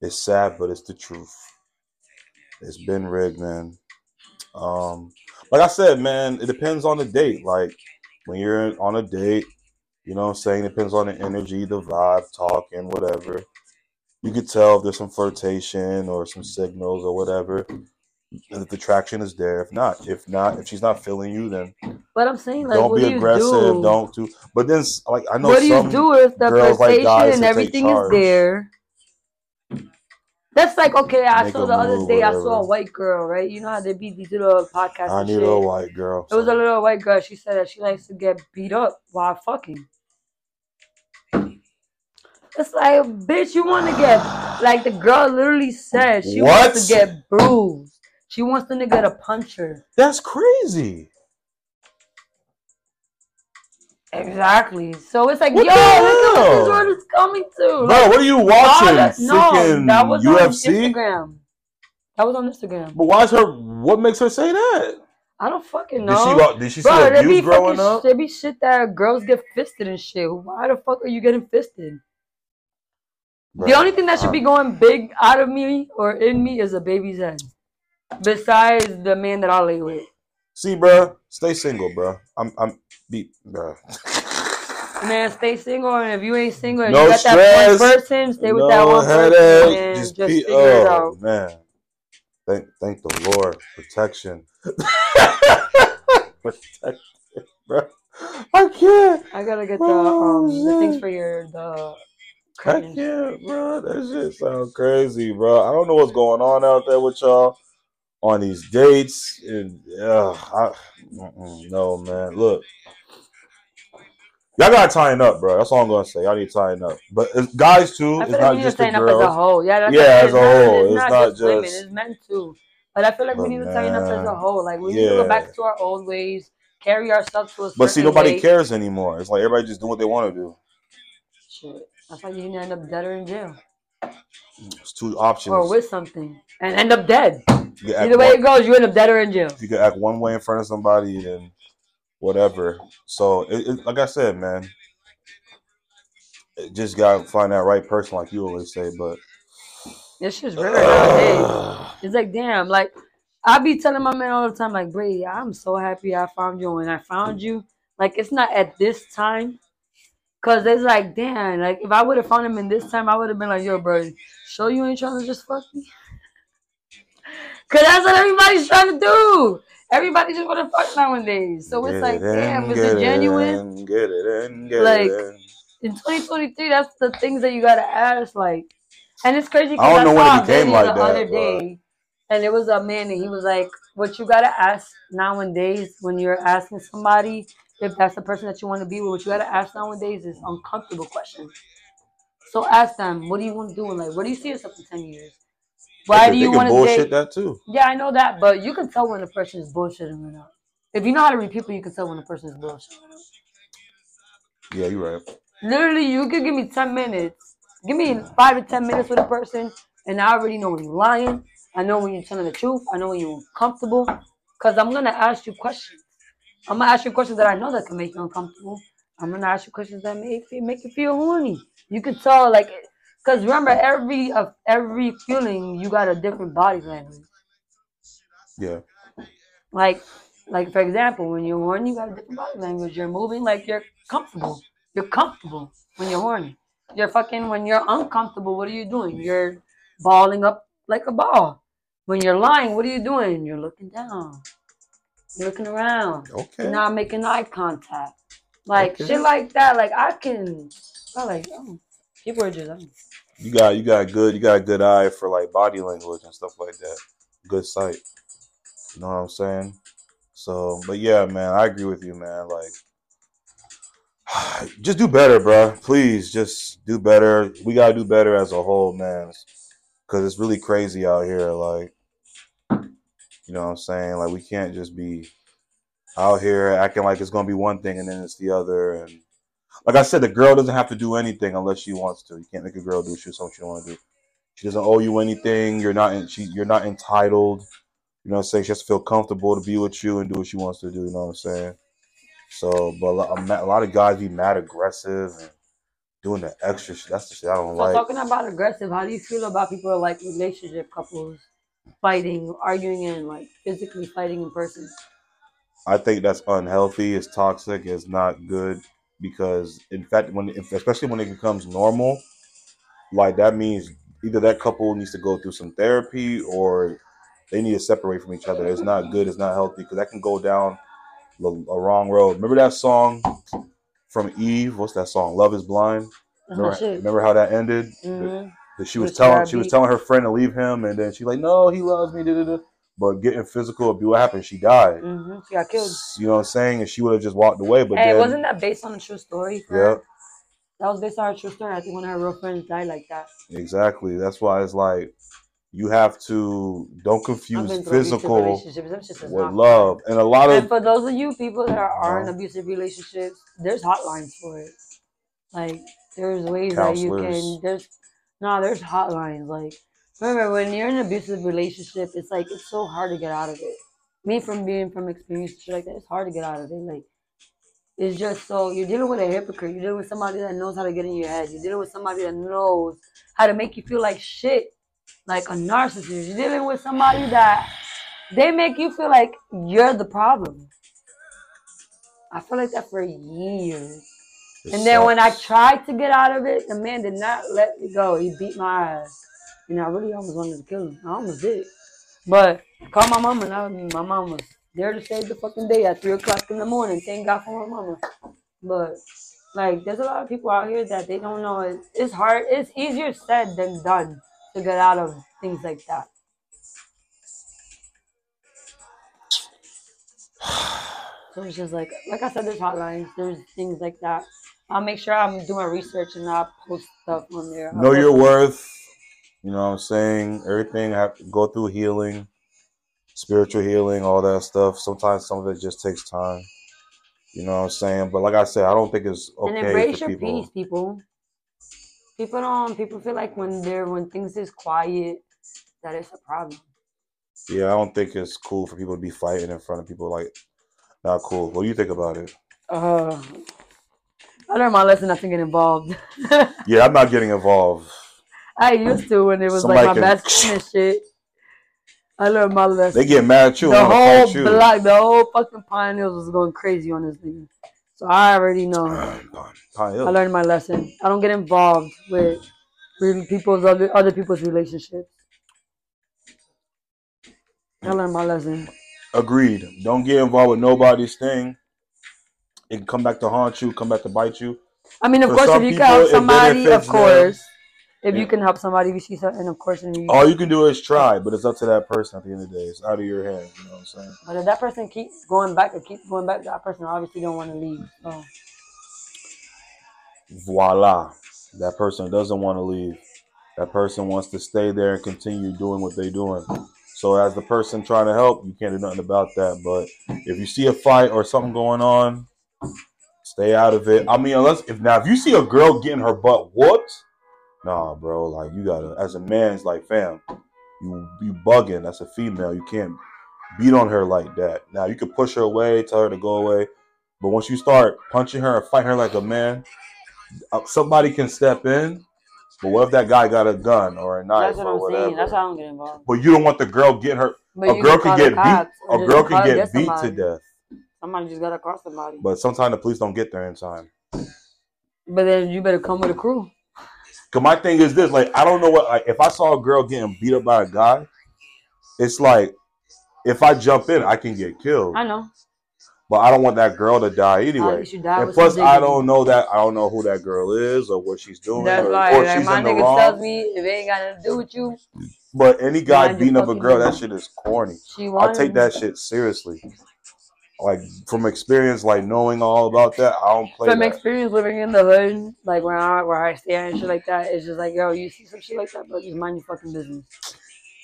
S1: It's sad, but it's the truth. It's been rigged, man. Um, like I said, man, it depends on the date. Like when you're on a date, you know what I'm saying? It depends on the energy, the vibe, talking, whatever. You could tell if there's some flirtation or some signals or whatever. And if the traction is there. If not, if not, if she's not feeling you, then
S2: But I'm saying like,
S1: don't
S2: what
S1: be
S2: do
S1: aggressive.
S2: do?
S1: Don't do. But then, like I know
S2: what do you do if the
S1: girls like
S2: and everything is there? That's like okay. I
S1: Make
S2: saw the other day. I saw a white girl, right? You know how they beat these little podcasts
S1: I need
S2: shit.
S1: a white girl.
S2: It was a little white girl. She said that she likes to get beat up while fucking. It's like, bitch, you want to get like the girl literally said she wants to get bruised. She wants the nigga to punch her.
S1: That's crazy.
S2: Exactly. So it's like,
S1: What
S2: yo, look at this world is coming to.
S1: Bro,
S2: Like,
S1: what are you watching?
S2: that- no, that was on Instagram. That was on Instagram.
S1: But why is her? What makes her say that?
S2: I don't fucking
S1: Did
S2: know.
S1: she go- did she
S2: Bro,
S1: abuse
S2: be
S1: growing
S2: fucking
S1: up?
S2: There be shit that girls get fisted and shit. Why the fuck are you getting fisted? The only thing that should be going big out of me or in me is a baby's head. Besides the man that I lay with.
S1: See, bro, stay single, bro. I'm, I'm, be, bro.
S2: Man, stay single, and if you ain't single and
S1: No
S2: you got that one person, stay with
S1: no
S2: that one person
S1: headache.
S2: and
S1: Just,
S2: just,
S1: be,
S2: figure it
S1: oh
S2: out.
S1: man. Thank, thank the Lord, protection. <laughs> protection, bro. I can't.
S2: I gotta get the
S1: Oh,
S2: um the things for your the
S1: I can't, bro. That shit sounds crazy, bro. I don't know what's going on out there with y'all on these dates, and uh, I, no, man. Look, y'all gotta tighten up, bro. That's all I'm gonna say. Y'all need to tighten up, but it's guys too. It's not
S2: we
S1: just the
S2: tighten up as a whole. Yeah,
S1: Yeah, as a whole.
S2: It's not,
S1: not
S2: just women, it's men too. But I feel like we
S1: But
S2: need to tighten up as a whole. Like we need to go back to our old ways, carry ourselves to a
S1: But see, nobody
S2: way.
S1: cares anymore. It's like everybody just doing what they want to do.
S2: Shit. That's why you end up dead or in jail.
S1: It's two options.
S2: Or with something. And end up dead. Either way
S1: one-
S2: it goes, you end up dead or in jail.
S1: you can act one way in front of somebody, and whatever. So, it, it, like I said, man, it just gotta find that right person, like you always say. But
S2: It's just rare nowadays. It's like, damn, like I be telling my man all the time, like, Brady, I'm so happy I found you. And I found you, like, it's not at this time. Cause it's like, damn, like if I would have found him in this time, I would have been like, yo, bro, show you ain't trying to just fuck me. Cause that's what everybody's trying to do. Everybody just wanna fuck nowadays. So it's
S1: get
S2: like,
S1: it
S2: damn, is it genuine?
S1: in, get it in, get
S2: Like,
S1: in.
S2: in 2023, that's the things that you gotta ask. Like, and it's crazy
S1: I
S2: because
S1: don't
S2: I,
S1: know when
S2: saw
S1: it became like
S2: the
S1: that,
S2: other
S1: but-
S2: day, and it was a man, and he was like, "What you gotta ask nowadays when you're asking somebody if that's the person that you want to be with, what you gotta ask nowadays is uncomfortable questions. So ask them, what do you want to do in life? Where do you see yourself in 10 years? Why do you want to
S1: bullshit
S2: date?
S1: that too?
S2: Yeah, I know that, but you can tell when a person is bullshitting or not. If you know how to read people, you can tell when a person is bullshitting.
S1: Yeah, you're right.
S2: Literally, you could give me 10 minutes. Give me five to 10 minutes with a person, and I already know when you're lying. I know when you're telling the truth. I know when you're comfortable. Because I'm going to ask you questions. I'm going to ask you questions that I know that can make you uncomfortable. I'm going to ask you questions that make, make you feel horny. You can tell, like, because remember, every of every feeling, you got a different body language.
S1: Yeah,
S2: Like, like for example, when you're horny, you got a different body language. You're moving like you're comfortable. You're comfortable when you're horny. You're fucking when you're uncomfortable. What are you doing? You're balling up like a ball. When you're lying, what are you doing? You're looking down. You're looking around.
S1: Okay.
S2: You're not making eye contact. Like
S1: Okay.
S2: shit like that. Like I can. I like. Oh, people are just. oh.
S1: You got you got good you got a good eye for like body language and stuff like that. Good sight. You know what I'm saying? So, but yeah, man, I agree with you, man. Like, <sighs> just do better, bro. Please, just do better. We gotta do better as a whole, man. Cause it's really crazy out here. Like, you know what I'm saying? Like, we can't just be out here acting like it's gonna be one thing and then it's the other. And like I said, the girl doesn't have to do anything unless she wants to. You can't make a girl do shit something she don't want to do. She doesn't owe you anything. You're not in, she you're not entitled. You know what I'm saying? She has to feel comfortable to be with you and do what she wants to do. You know what I'm saying? So, but a lot, a lot of guys be mad aggressive and doing the extra shit. That's the shit I don't
S2: So
S1: like.
S2: talking about aggressive, how do you feel about people like relationship couples fighting, arguing, and like physically fighting in person?
S1: I think that's unhealthy. It's toxic. It's not good because, in fact, when if, especially when it becomes normal, like that means either that couple needs to go through some therapy or they need to separate from each other. It's not good. It's not healthy because that can go down the a wrong road. Remember that song from Eve? What's that song? Love is blind. Remember,
S2: my shit.
S1: remember how that ended?
S2: hmm
S1: That she was telling she was telling her friend to leave him, and then she like, no, he loves me. Da, da, da. But getting physical abuse, what happened? She died.
S2: hmm She got killed.
S1: You know what I'm saying? And she would have just walked away. But
S2: Hey,
S1: then,
S2: wasn't that based on a true story?
S1: yeah?
S2: That was based on a true story. I think one of her real friends died like that.
S1: exactly. That's why it's like you have to don't confuse
S2: been through abusive
S1: physical
S2: relationships. Them shits is
S1: with love. And a lot of
S2: And for those of you people that are in abusive relationships, there's hotlines for it. Like there's ways that you can. There's no, there's hotlines. Like remember when you're in an abusive relationship, it's like it's so hard to get out of it. Me from being from experience like that, it's hard to get out of it. Like it's just so you're dealing with a hypocrite. You're dealing with somebody that knows how to get in your head. You're dealing with somebody that knows how to make you feel like shit, like a narcissist. You're dealing with somebody that they make you feel like you're the problem. I feel like that for years.
S1: it
S2: And then when I tried to get out of it, the man did not let me go. He beat my ass. And I really almost wanted to kill him. I almost did. But I called my mama and I, my mom was there to save the fucking day at 3 o'clock in the morning. Thank God for my mama. But like, there's a lot of people out here that they don't know. It, it's hard. It's easier said than done to get out of things like that. So it's just like, like I said, there's hotlines, there's things like that. I'll make sure I'm doing research and I'll post stuff on there.
S1: Know your worth. You know what I'm saying? Everything have to go through healing, spiritual healing, all that stuff. Sometimes some of it just takes time. You know what I'm saying? But like I said, I don't think it's okay.
S2: and
S1: embrace
S2: your
S1: people.
S2: peace, people. People don't. People feel like when they're when things is quiet, that it's a problem.
S1: Yeah, I don't think it's cool for people to be fighting in front of people. Like, not cool. What do you think about it?
S2: Uh, I learned my lesson not to get involved. <laughs>
S1: Yeah, I'm not getting involved.
S2: I used to when it was
S1: Somebody
S2: like my
S1: can-
S2: best friend and shit. I learned my lesson.
S1: They get mad at you.
S2: the whole block, the whole fucking pioneers was going crazy on this nigga. So I already know.
S1: Pine
S2: I learned my lesson. I don't get involved with people's other other people's relationships. I learned my lesson.
S1: Agreed. Don't get involved with nobody's thing. It can come back to haunt you, come back to bite you.
S2: I mean, of
S1: For
S2: course, if you can somebody, of
S1: course. them.
S2: If
S1: Yeah.
S2: you can help somebody, you see something, of course. And you,
S1: All you can do is try, but it's up to that person at the end of the day. It's out of your hands. You know what I'm saying?
S2: but if that person keeps going back or keeps going back, that person obviously don't want to leave. So
S1: Voila. That person doesn't want to leave. That person wants to stay there and continue doing what they're doing. So as the person trying to help, you can't do nothing about that. But if you see a fight or something going on, stay out of it. I mean, unless if now if you see a girl getting her butt whooped, nah, bro, like you gotta as a man's like fam, you you bugging. That's a female. You can't beat on her like that. Now you can push her away, tell her to go away, but once you start punching her and fight her like a man, uh, somebody can step in. But what if that guy got a gun or a knife
S2: that's what
S1: or
S2: I'm
S1: whatever?
S2: saying. That's why I don't get involved.
S1: but you don't want the girl getting her.
S2: But
S1: a girl can get beat.
S2: cops
S1: A girl can get beat to death.
S2: Somebody just gotta cross somebody.
S1: But sometimes the police don't get there in time.
S2: But then you better come with a crew.
S1: Cause my thing is this, like I don't know what like if I saw a girl getting beat up by a guy, it's like if I jump in, I can get killed.
S2: I know.
S1: But I don't want that girl to die anyway.
S2: die
S1: And plus, I don't know that I don't know who that girl is or what she's doing
S2: That's
S1: or,
S2: why
S1: or
S2: like,
S1: she's
S2: my
S1: in the
S2: nigga
S1: wrong.
S2: tells me if it ain't got nothing to do with you,
S1: But any guy beating up a girl, that shit is corny.
S2: she
S1: I take that shit seriously. Like from experience, like knowing all about that, I don't play
S2: From
S1: that.
S2: experience living in the hood, like where I where I stay and shit like that, it's just like yo, you see some shit like that, but just mind your fucking business.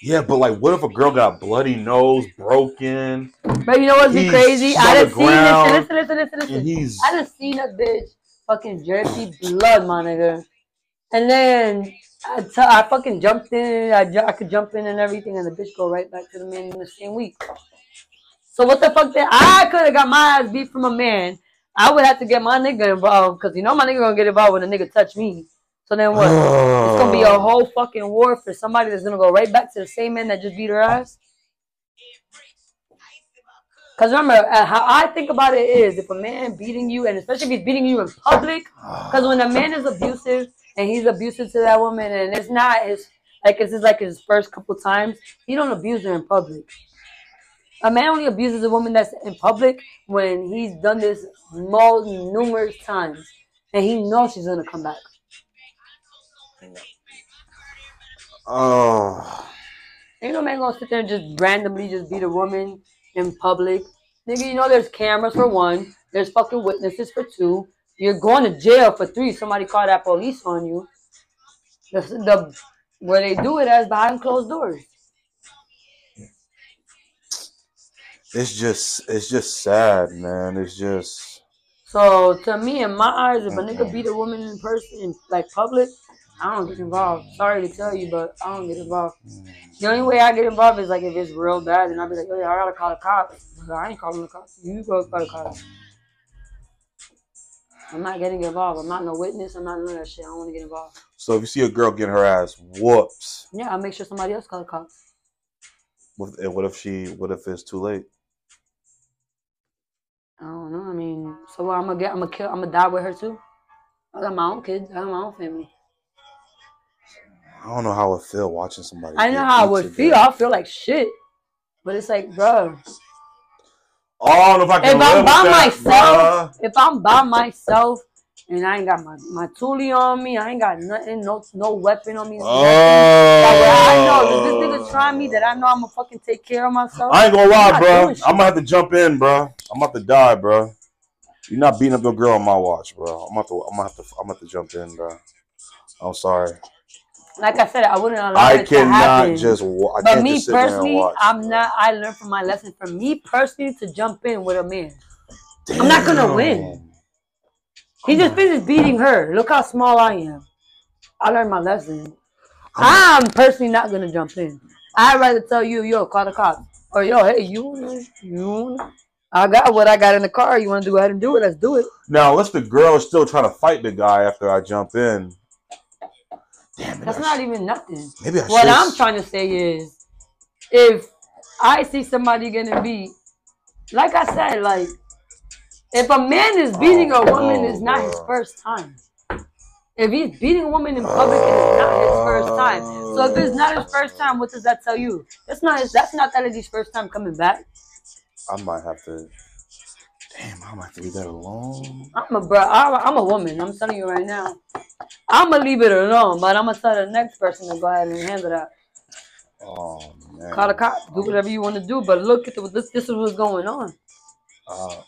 S1: Yeah, but like, what if a girl got bloody nose, broken,
S2: But you know what's be crazy? I done seen
S1: ground,
S2: listen, listen, listen, listen, listen. I done seen a bitch fucking jerky blood, my nigga. And then I, t- I fucking jumped in. I, I could jump in and everything, and the bitch go right back to the man in the same week. So what the fuck? Then I could have got my ass beat from a man. I would have to get my nigga involved because you know my nigga gonna get involved when a nigga touch me. So then what? It's gonna be a whole fucking war for somebody that's gonna go right back to the same man that just beat her ass. Cause remember, uh, how I think about it is, if a man beating you, and especially if he's beating you in public, because when a man is abusive and he's abusive to that woman, and it's not his like it's just like his first couple times, he don't abuse her in public. A man only abuses a woman that's in public when he's done this more numerous times, and he knows she's gonna come back.
S1: Oh,
S2: Ain't no man gonna sit there and just randomly just beat a woman in public. Nigga, you know there's cameras for one, there's fucking witnesses for two. You're going to jail for three. Somebody call that police on you. The, the where they do it as behind closed doors.
S1: It's just it's just sad, man. It's just
S2: So to me, in my eyes, if a nigga beat a woman in person, in like public, I don't get involved. Sorry to tell you, but I don't get involved. The only way I get involved is like if it's real bad, and I'll be like, oh yeah, I gotta call the cops. But I ain't calling the cops. You go call the cops. I'm not getting involved. I'm not no witness. I'm not none of that shit. I don't want to get involved.
S1: so. If you see a girl getting her ass whoops,
S2: Yeah, I'll make sure somebody else call the cops.
S1: what, and what if she? What if it's too late?
S2: I don't know. I mean, so what, I'm gonna get. I'm gonna kill. I'm gonna die with her too. I got my own kids. I got my own family.
S1: I don't know how it feel watching somebody.
S2: I know how I would feel. I feel like shit. But it's like, bro,
S1: Oh, I don't know if I can
S2: if I'm by
S1: that,
S2: myself,
S1: bruh.
S2: if I'm by myself and I ain't got my my toolie on me, I ain't got nothing, no no weapon on me. nothing. That way I know if this nigga try me, that I know I'm gonna fucking take care of myself.
S1: I ain't gonna lie, bro. I'm gonna have to jump in, bro. I'm about to die, bro. You're not beating up your girl on my watch, bro. I'm about to. I'm gonna have to. I'm gonna have to jump in, bro. I'm sorry.
S2: Like I said, I wouldn't allow
S1: I
S2: it to
S1: cannot
S2: happen.
S1: just. I
S2: but
S1: can't
S2: me
S1: just
S2: personally,
S1: watch,
S2: I'm
S1: bro.
S2: not. I learned from my lesson. For me personally, to jump in with a man, I'm not gonna win. He just finished beating her. Look how small I am. I learned my lesson. I'm personally not gonna jump in. I'd rather tell you, yo, call the cops, or yo, hey, you, wanna- you, wanna- I got what I got in the car. You want to go ahead and do it? Let's do it.
S1: Now, unless the girl is still trying to fight the guy after I jump in. Damn,
S2: That's
S1: I
S2: not
S1: should-
S2: even nothing.
S1: Maybe I
S2: What
S1: should.
S2: I'm trying to say is, if I see somebody getting beat, like I said, like if a man is beating a
S1: Oh,
S2: woman, it's not his first time. If he's beating a woman in public, it is not his first time. So if it's not his first time, what does that tell you? That's not his. That's not that his first time coming back.
S1: I might have to. Damn, I might have to leave that alone.
S2: I'm a bro. I'm a, I'm a woman. I'm telling you right now. I'm gonna leave it alone, but I'm gonna tell the next person to go ahead and handle that.
S1: Oh man.
S2: Call the cops. Do whatever you want to do, but look at the, this. This is what's going on.
S1: Uh,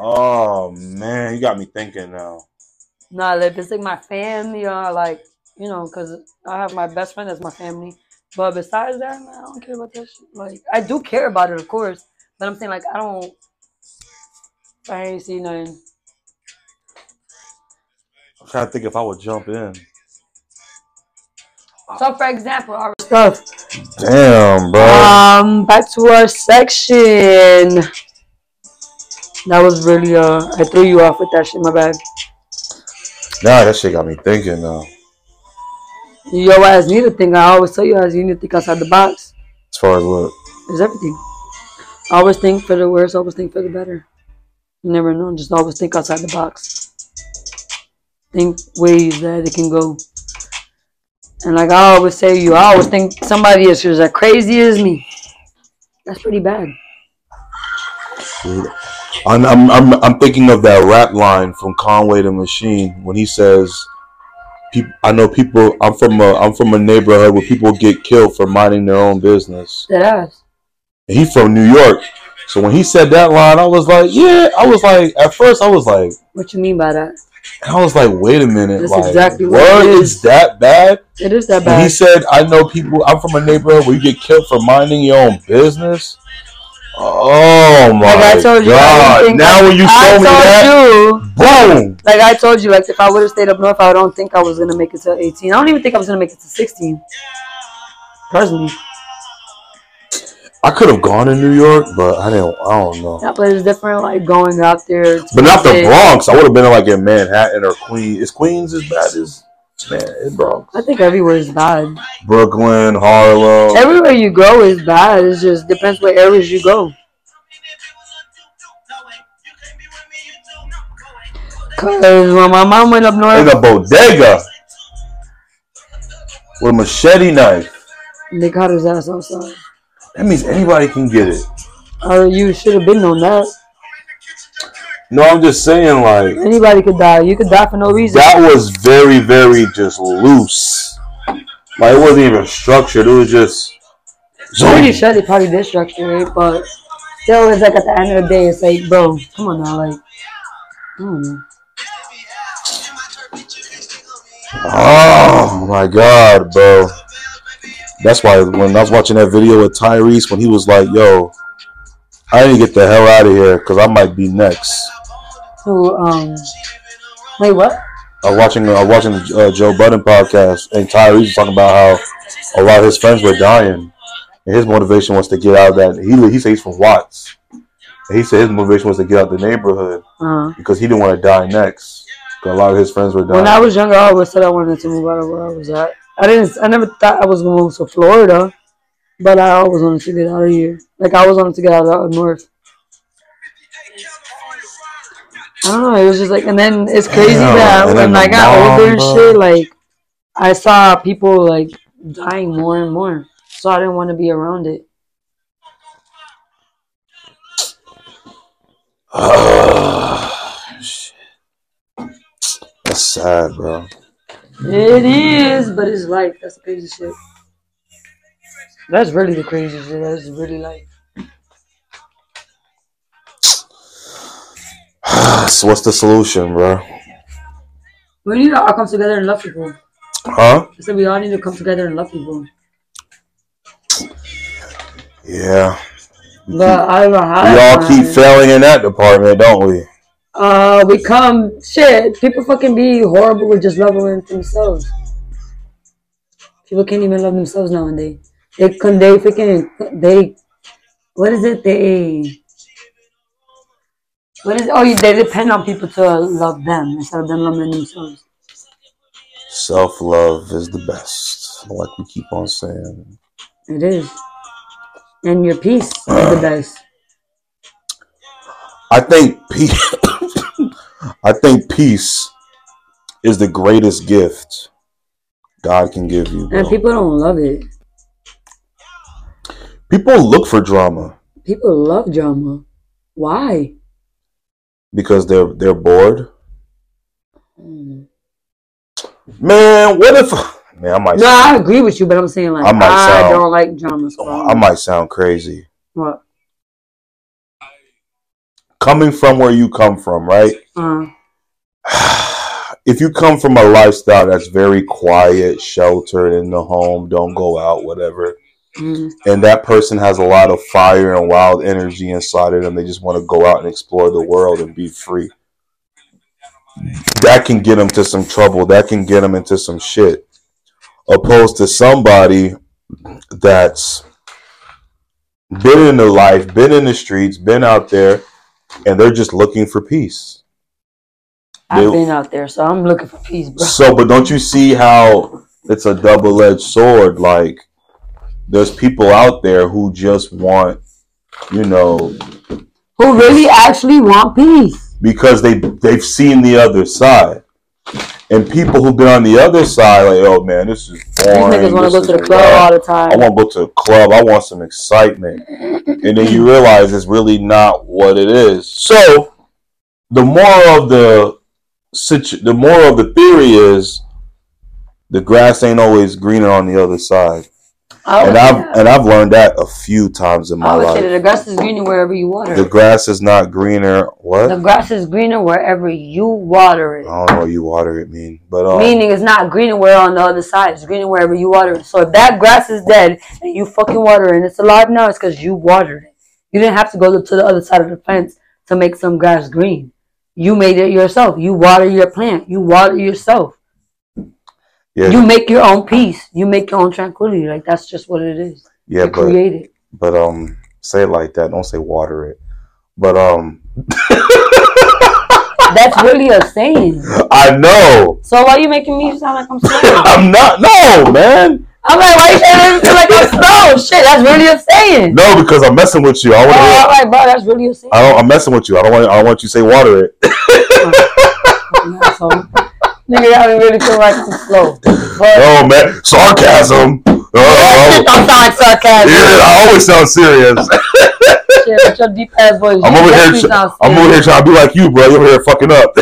S1: oh man, you got me thinking now.
S2: Nah, like, if it's like my family or like, you know, because I have my best friend as my family. But besides that, man, I don't care about that shit. Like, I do care about it, of course. But I'm saying, like, I don't, I ain't see nothing.
S1: I'm trying to think if I would jump in.
S2: So, for example, our stuff.
S1: Damn, bro.
S2: Um, back to our section. That was really, uh, I threw you off with that shit, in my bad.
S1: nah, that shit got me thinking now.
S2: Your ass need to think. I always tell you, ass, you need to think outside the box.
S1: As far as what?
S2: It's everything. Always think for the worst, always think for the better. You never know. Just always think outside the box. think ways that it can go. And like I always say, you I always think somebody is as crazy as me. That's pretty bad.
S1: I'm, I'm, I'm, I'm thinking of that rap line from Conway the Machine when he says, "People, I know people. I'm from a, I'm from a neighborhood where people get killed for minding their own business."
S2: That ass.
S1: And he from New York, so when he said that line, I was like, "Yeah." I was like, at first, I was like,
S2: What you mean by that?
S1: and I was like, "Wait a minute,
S2: That's
S1: like,
S2: exactly what
S1: what
S2: it
S1: is
S2: is.
S1: that bad?"
S2: It is that
S1: When he said, "I know people. I'm from a neighborhood where you get killed for minding your own business." Oh my
S2: Like I told you,
S1: god! Now when you
S2: I
S1: show me that,
S2: told you,
S1: boom!
S2: like I told you, like if I would have stayed up north, I don't think I was gonna make it to 18. I don't even think I was gonna make it to 16. Personally,
S1: I could have gone to New York, but I didn't. I don't know.
S2: that place is different. Like going out there,
S1: But not the. Bronx. I would have been like in Manhattan or Queens. Is Queens as bad as man? Bronx,
S2: I think everywhere is bad.
S1: Brooklyn, Harlem.
S2: Everywhere you go is bad. It just depends what areas you go. Cause when my mom went up
S1: in
S2: north,
S1: a bodega with a machete knife.
S2: they caught his ass outside.
S1: That means anybody can get it.
S2: Or you should have been on that.
S1: No, I'm just saying, like
S2: Anybody could die. You could die for no reason.
S1: that was very, very just loose. Like it wasn't even structured. It was just.
S2: Pretty sure they probably did structure it, but still, it's like at the end of the day, it's like, bro, come on now, like, I.
S1: Oh my god, bro. That's why when I was watching that video with Tyrese, when he was like, "Yo, I need to get the hell out of here because I might be next."
S2: So, um, wait, what?
S1: I was watching I was watching the uh, Joe Budden podcast, and Tyrese was talking about how a lot of his friends were dying, and his motivation was to get out of that. He he said he's from Watts, and he said his motivation was to get out the neighborhood
S2: Uh,
S1: because he didn't want to die next. 'Cause a lot of his friends were dying.
S2: when I was younger, I always said I wanted to move out of where I was at. I didn't. I never thought I was gonna move to Florida, but I always wanted to get out of here. Like I always wanted to get out of north. I don't know. It was just like, and then it's crazy that when I got older and
S1: bro.
S2: shit, like I saw people like dying more and more, so I didn't want to be around it.
S1: Oh, <sighs> Shit. That's sad, bro.
S2: It is, but it's life. That's the crazy shit. That's really the crazy shit. That's really life.
S1: So what's the solution, bro?
S2: We need to all come together and love people.
S1: Huh?
S2: I said we all need to come together and love people.
S1: Yeah.
S2: But I don't know how.
S1: We all keep failing in that department, don't we?
S2: Uh, we come shit. People fucking be horrible with just loving themselves. People can't even love themselves nowadays. They They can they freaking they. What is it? They. What is? Oh, they depend on people to love them instead of them loving themselves.
S1: Self love is the best, like we keep on saying.
S2: It is. And your peace is the <clears throat> best.
S1: I think peace. <coughs> I think peace is the greatest gift God can give you.
S2: And people don't love it.
S1: People look for drama
S2: People love drama. Why?
S1: Because they're they're bored.
S2: Mm.
S1: Man, what if? <laughs> Man, I might.
S2: No, I agree with you, but I'm saying like
S1: I
S2: I,
S1: might sound-
S2: don't like drama. So
S1: I might sound crazy.
S2: What?
S1: Coming from where you come from, right?
S2: Uh, <sighs>
S1: if you come from a lifestyle that's very quiet, sheltered in the home, don't go out, whatever, and that person has a lot of fire and wild energy inside of them, they just want to go out and explore the world and be free. That can get them to some trouble. That can get them into some shit. Opposed to somebody that's been in the life, been in the streets, been out there, and they're just looking for peace.
S2: I've
S1: They-
S2: been out there, so I'm looking for peace, bro.
S1: So, but don't you see how it's a double edged sword? Like, there's people out there who just want, you know,
S2: Who really actually want peace?
S1: because they they've seen the other side. And people who've been on the other side, like, oh man, this is
S2: These niggas want to go to the club all the time.
S1: I want to go to the club. I want some excitement. And then you realize it's really not what it is. So the moral of the situ- the moral of the theory is the grass ain't always greener on the other side.
S2: I
S1: And I've and I've learned that a few times in my
S2: would say
S1: life.
S2: the grass is greener wherever you water
S1: The grass is not greener. What?
S2: The grass is greener wherever you water it.
S1: I don't know what you water it mean, but um,
S2: Meaning it's not greener where on the other side. It's greener wherever you water it. So if that grass is dead and you fucking water it and it's alive now, it's because you watered it. You didn't have to go to the other side of the fence to make some grass green. You made it yourself. You water your plant. You water yourself.
S1: Yeah,
S2: You make your own peace. You make your own tranquility. Like that's just what it is.
S1: yeah,
S2: you
S1: but
S2: create it.
S1: but um, say it like that. Don't say water it. But um, <laughs>
S2: That's really a saying.
S1: I know.
S2: So why are you making me sound like I'm <laughs> slow?
S1: I'm not. No, man.
S2: I'm like, why are you saying like I'm slow? <laughs> Shit, that's really a saying.
S1: No, because I'm messing with you. I
S2: Oh,
S1: want to.
S2: like, bro, that's really a saying.
S1: I don't, I'm messing with you. I don't want. I don't want you to say water it.
S2: Nigga, I really feel like I'm slow. But
S1: Oh man, sarcasm.
S2: That shit don't sound like sarcasm.
S1: yeah, I always sound serious. <laughs>
S2: Shit, with your deep ass voice.
S1: I'm over here.
S2: definitely
S1: tr-
S2: sound
S1: I'm over here trying to be like you, bro. You're over here fucking up.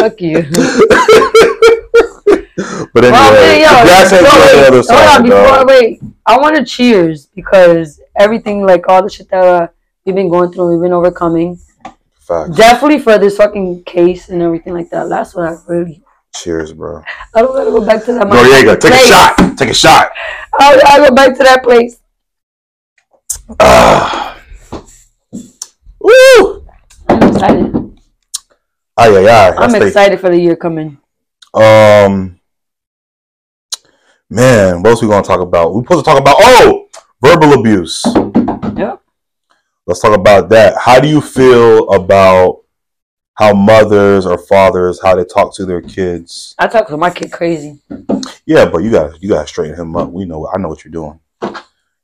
S2: Fuck you. <laughs>
S1: but anyway,
S2: Well, man, yo,
S1: grass ain't
S2: yo,
S1: the
S2: wait,
S1: other
S2: hold on, before, wait. I want to cheers because everything, like all the shit that uh, we've been going through, we've been overcoming.
S1: Facts.
S2: Definitely for this fucking case and everything like that. That's what I really.
S1: Cheers, bro.
S2: I don't want to go back to that.
S1: Noriega, take a
S2: place.
S1: shot. Take a shot.
S2: I, I go back to that place.
S1: Ah. Woo!
S2: I'm excited.
S1: Ay, ay, ay.
S2: I'm
S1: That's the-
S2: excited for the year coming.
S1: Um, man, what else we gonna talk about? We're supposed to talk about oh, verbal abuse. Let's talk about that. How do you feel about how mothers or fathers how they talk to their kids?
S2: I talk to my kid crazy.
S1: Yeah, but you got you got to straighten him up. We know. I know what you're doing.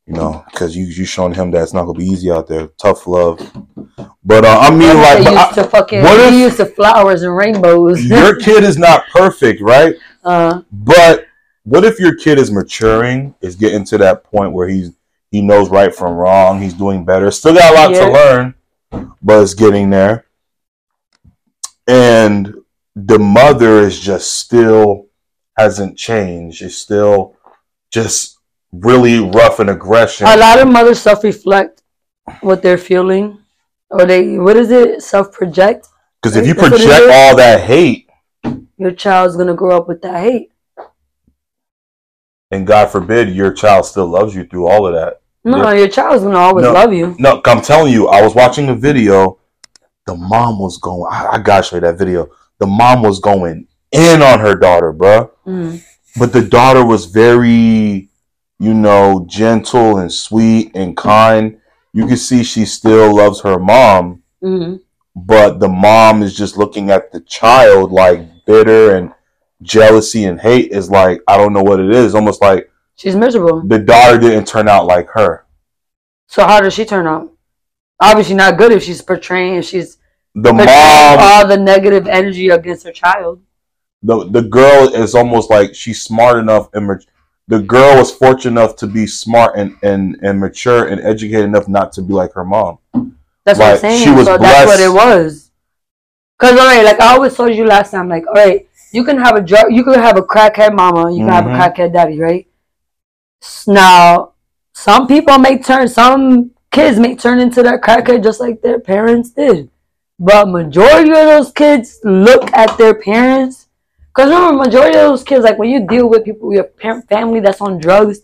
S1: You know, because you you showing him that it's not gonna be easy out there. Tough love. But uh, I mean, like,
S2: used
S1: I-
S2: to fucking.
S1: what if-
S2: used to flowers and rainbows.
S1: your <laughs> kid is not perfect, right?
S2: uh,
S1: But what if your kid is maturing, is getting to that point where he's he knows right from wrong, he's doing better, still got a lot
S2: Yeah.
S1: to learn, but it's getting there. And the mother is just still hasn't changed. It's still just really rough and aggression.
S2: a lot of mothers self-reflect what they're feeling, or they what is it? Self-project.
S1: Because if you
S2: That's what it
S1: project all that hate,
S2: Your child's gonna grow up with that hate.
S1: And God forbid your child still loves you through all of that.
S2: No, your child's gonna always
S1: No.
S2: love you.
S1: No, I'm telling you, I was watching a video. The mom was going. I, I gotta show you that video. The mom was going in on her daughter, bruh.
S2: Mm.
S1: But the daughter was very, you know, gentle and sweet and kind. You can see she still loves her mom,
S2: Mm.
S1: but the mom is just looking at the child like bitter and jealousy and hate is like I don't know what it is. Almost like
S2: She's miserable.
S1: the daughter didn't turn out like her.
S2: So how does she turn out? Obviously not good if she's portraying if she's
S1: The
S2: portraying
S1: mom
S2: all the negative energy against her child.
S1: the the girl is almost like she's smart enough and mat- the girl was fortunate enough to be smart and, and, and mature and educated enough not to be like her mom.
S2: That's what I'm saying.
S1: she was
S2: so that's what it was. Cause alright, like I always told you last time, like alright, you can have a drug, you can have a crackhead mama, you can have a
S1: Mhm.
S2: crackhead daddy, right? Now, some people may turn, some kids may turn into that crackhead just like their parents did, but majority of those kids look at their parents. Cause remember, majority of those kids, like when you deal with people, your parent family that's on drugs,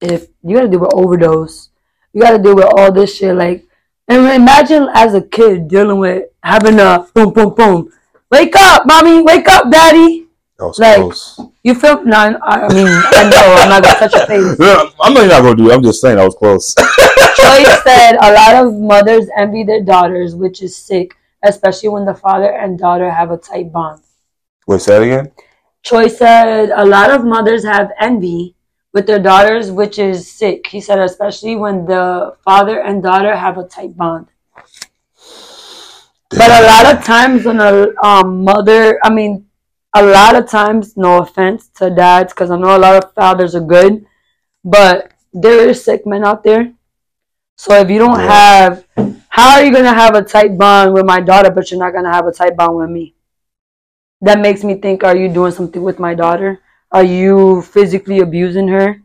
S2: if you gotta deal with overdose, you gotta deal with all this shit, like. And imagine as a kid dealing with having a boom, boom, boom. Wake up, mommy. Wake up, daddy.
S1: That was
S2: Like-
S1: close.
S2: You feel? No, I mean, I know I'm not gonna touch your face. <laughs>
S1: Yeah, I'm not not gonna do it. I'm just saying I was close. <laughs>
S2: Joyce said a lot of mothers envy their daughters, which is sick, especially when the father and daughter have a tight bond.
S1: Wait, say that again.
S2: Choi said a lot of mothers have envy with their daughters, which is sick. He said, especially when the father and daughter have a tight bond. But a lot of times when a um, mother, I mean, a lot of times, no offense to dads, because I know a lot of fathers are good, but there is sick men out there. So if you don't have, how are you gonna have a tight bond with my daughter, but you're not gonna have a tight bond with me? That makes me think: Are you doing something with my daughter? Are you physically abusing her?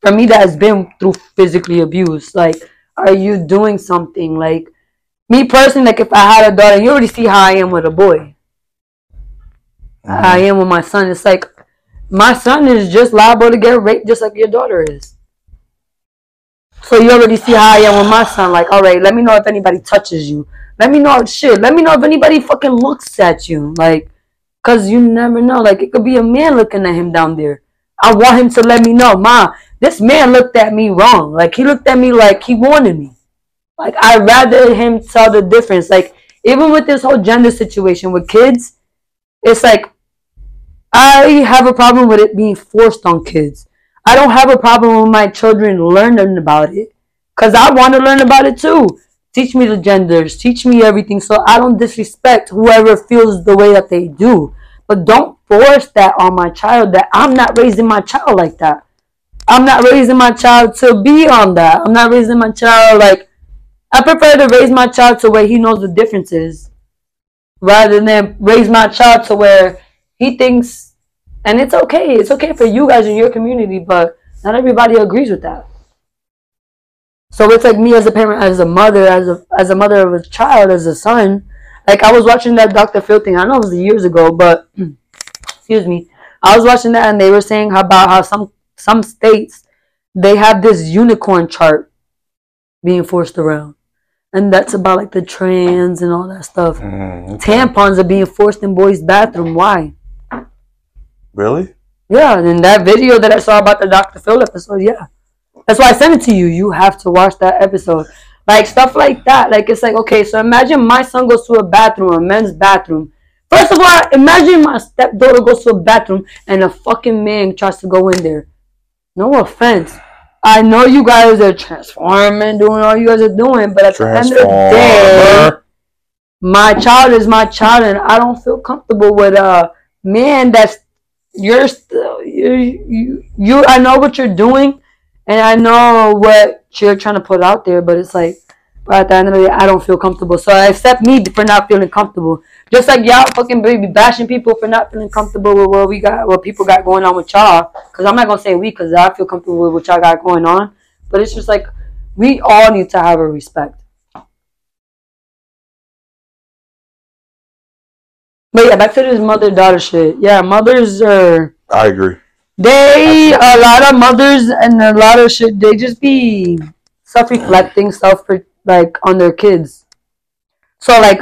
S2: For me, that has been through physically abuse. Like, are you doing something? Like, me personally, like if I had a daughter, you already see how I am with a boy.
S1: Mm-hmm.
S2: I am with my son. It's like my son is just liable to get raped, just like your daughter is. So you already see how I am with my son. Like, all right, let me know if anybody touches you. Let me know shit. Let me know if anybody fucking looks at you. Like, cause you never know. Like, it could be a man looking at him down there. I want him to let me know, Ma, this man looked at me wrong. Like, he looked at me like he wanted me. Like, I'd rather him tell the difference. Like, even with this whole gender situation with kids, it's like I have a problem with it being forced on kids. I don't have a problem with my children learning about it because I want to learn about it too. Teach me the genders, teach me everything so I don't disrespect whoever feels the way that they do. But don't force that on my child that I'm not raising my child like that. I'm not raising my child to be on that. I'm not raising my child like I prefer to raise my child to where he knows the differences rather than raise my child to where he thinks and it's okay it's okay for you guys in your community but not everybody agrees with that. So it's like me as a parent as a mother as a as a mother of a child as a son. Like i was watching that dr phil thing i know it was years ago but <clears throat> excuse me. I was watching that and they were saying about how some some states they have this unicorn chart being forced around and that's about like the trans and all that stuff
S1: Mm, okay.
S2: tampons are being forced in boys' bathroom. Why?
S1: Really?
S2: Yeah, and in that video that I saw about the Dr. Phil episode, yeah. That's why I sent it to you. You have to watch that episode. Like stuff like that. Like it's like, okay, so imagine my son goes to a bathroom, a men's bathroom. First of all, imagine my stepdaughter goes to a bathroom and a fucking man tries to go in there. No offense. I know you guys are transforming, doing all you guys are doing, but at the end of the day, my child is my child and I don't feel comfortable with a man that's you're still you you, you I know what you're doing and I know what you're trying to put out there, but it's like but at the end of the day I don't feel comfortable. So I accept me for not feeling comfortable. Just like y'all fucking baby bashing people for not feeling comfortable with what we got what people got going on with y'all. Cause I'm not gonna say we cause I feel comfortable with what y'all got going on. But it's just like we all need to have a respect. But yeah, back to this mother daughter shit. Yeah, mothers are
S1: I agree.
S2: they a lot of mothers and a lot of shit. They just be self reflecting, self like on their kids. So like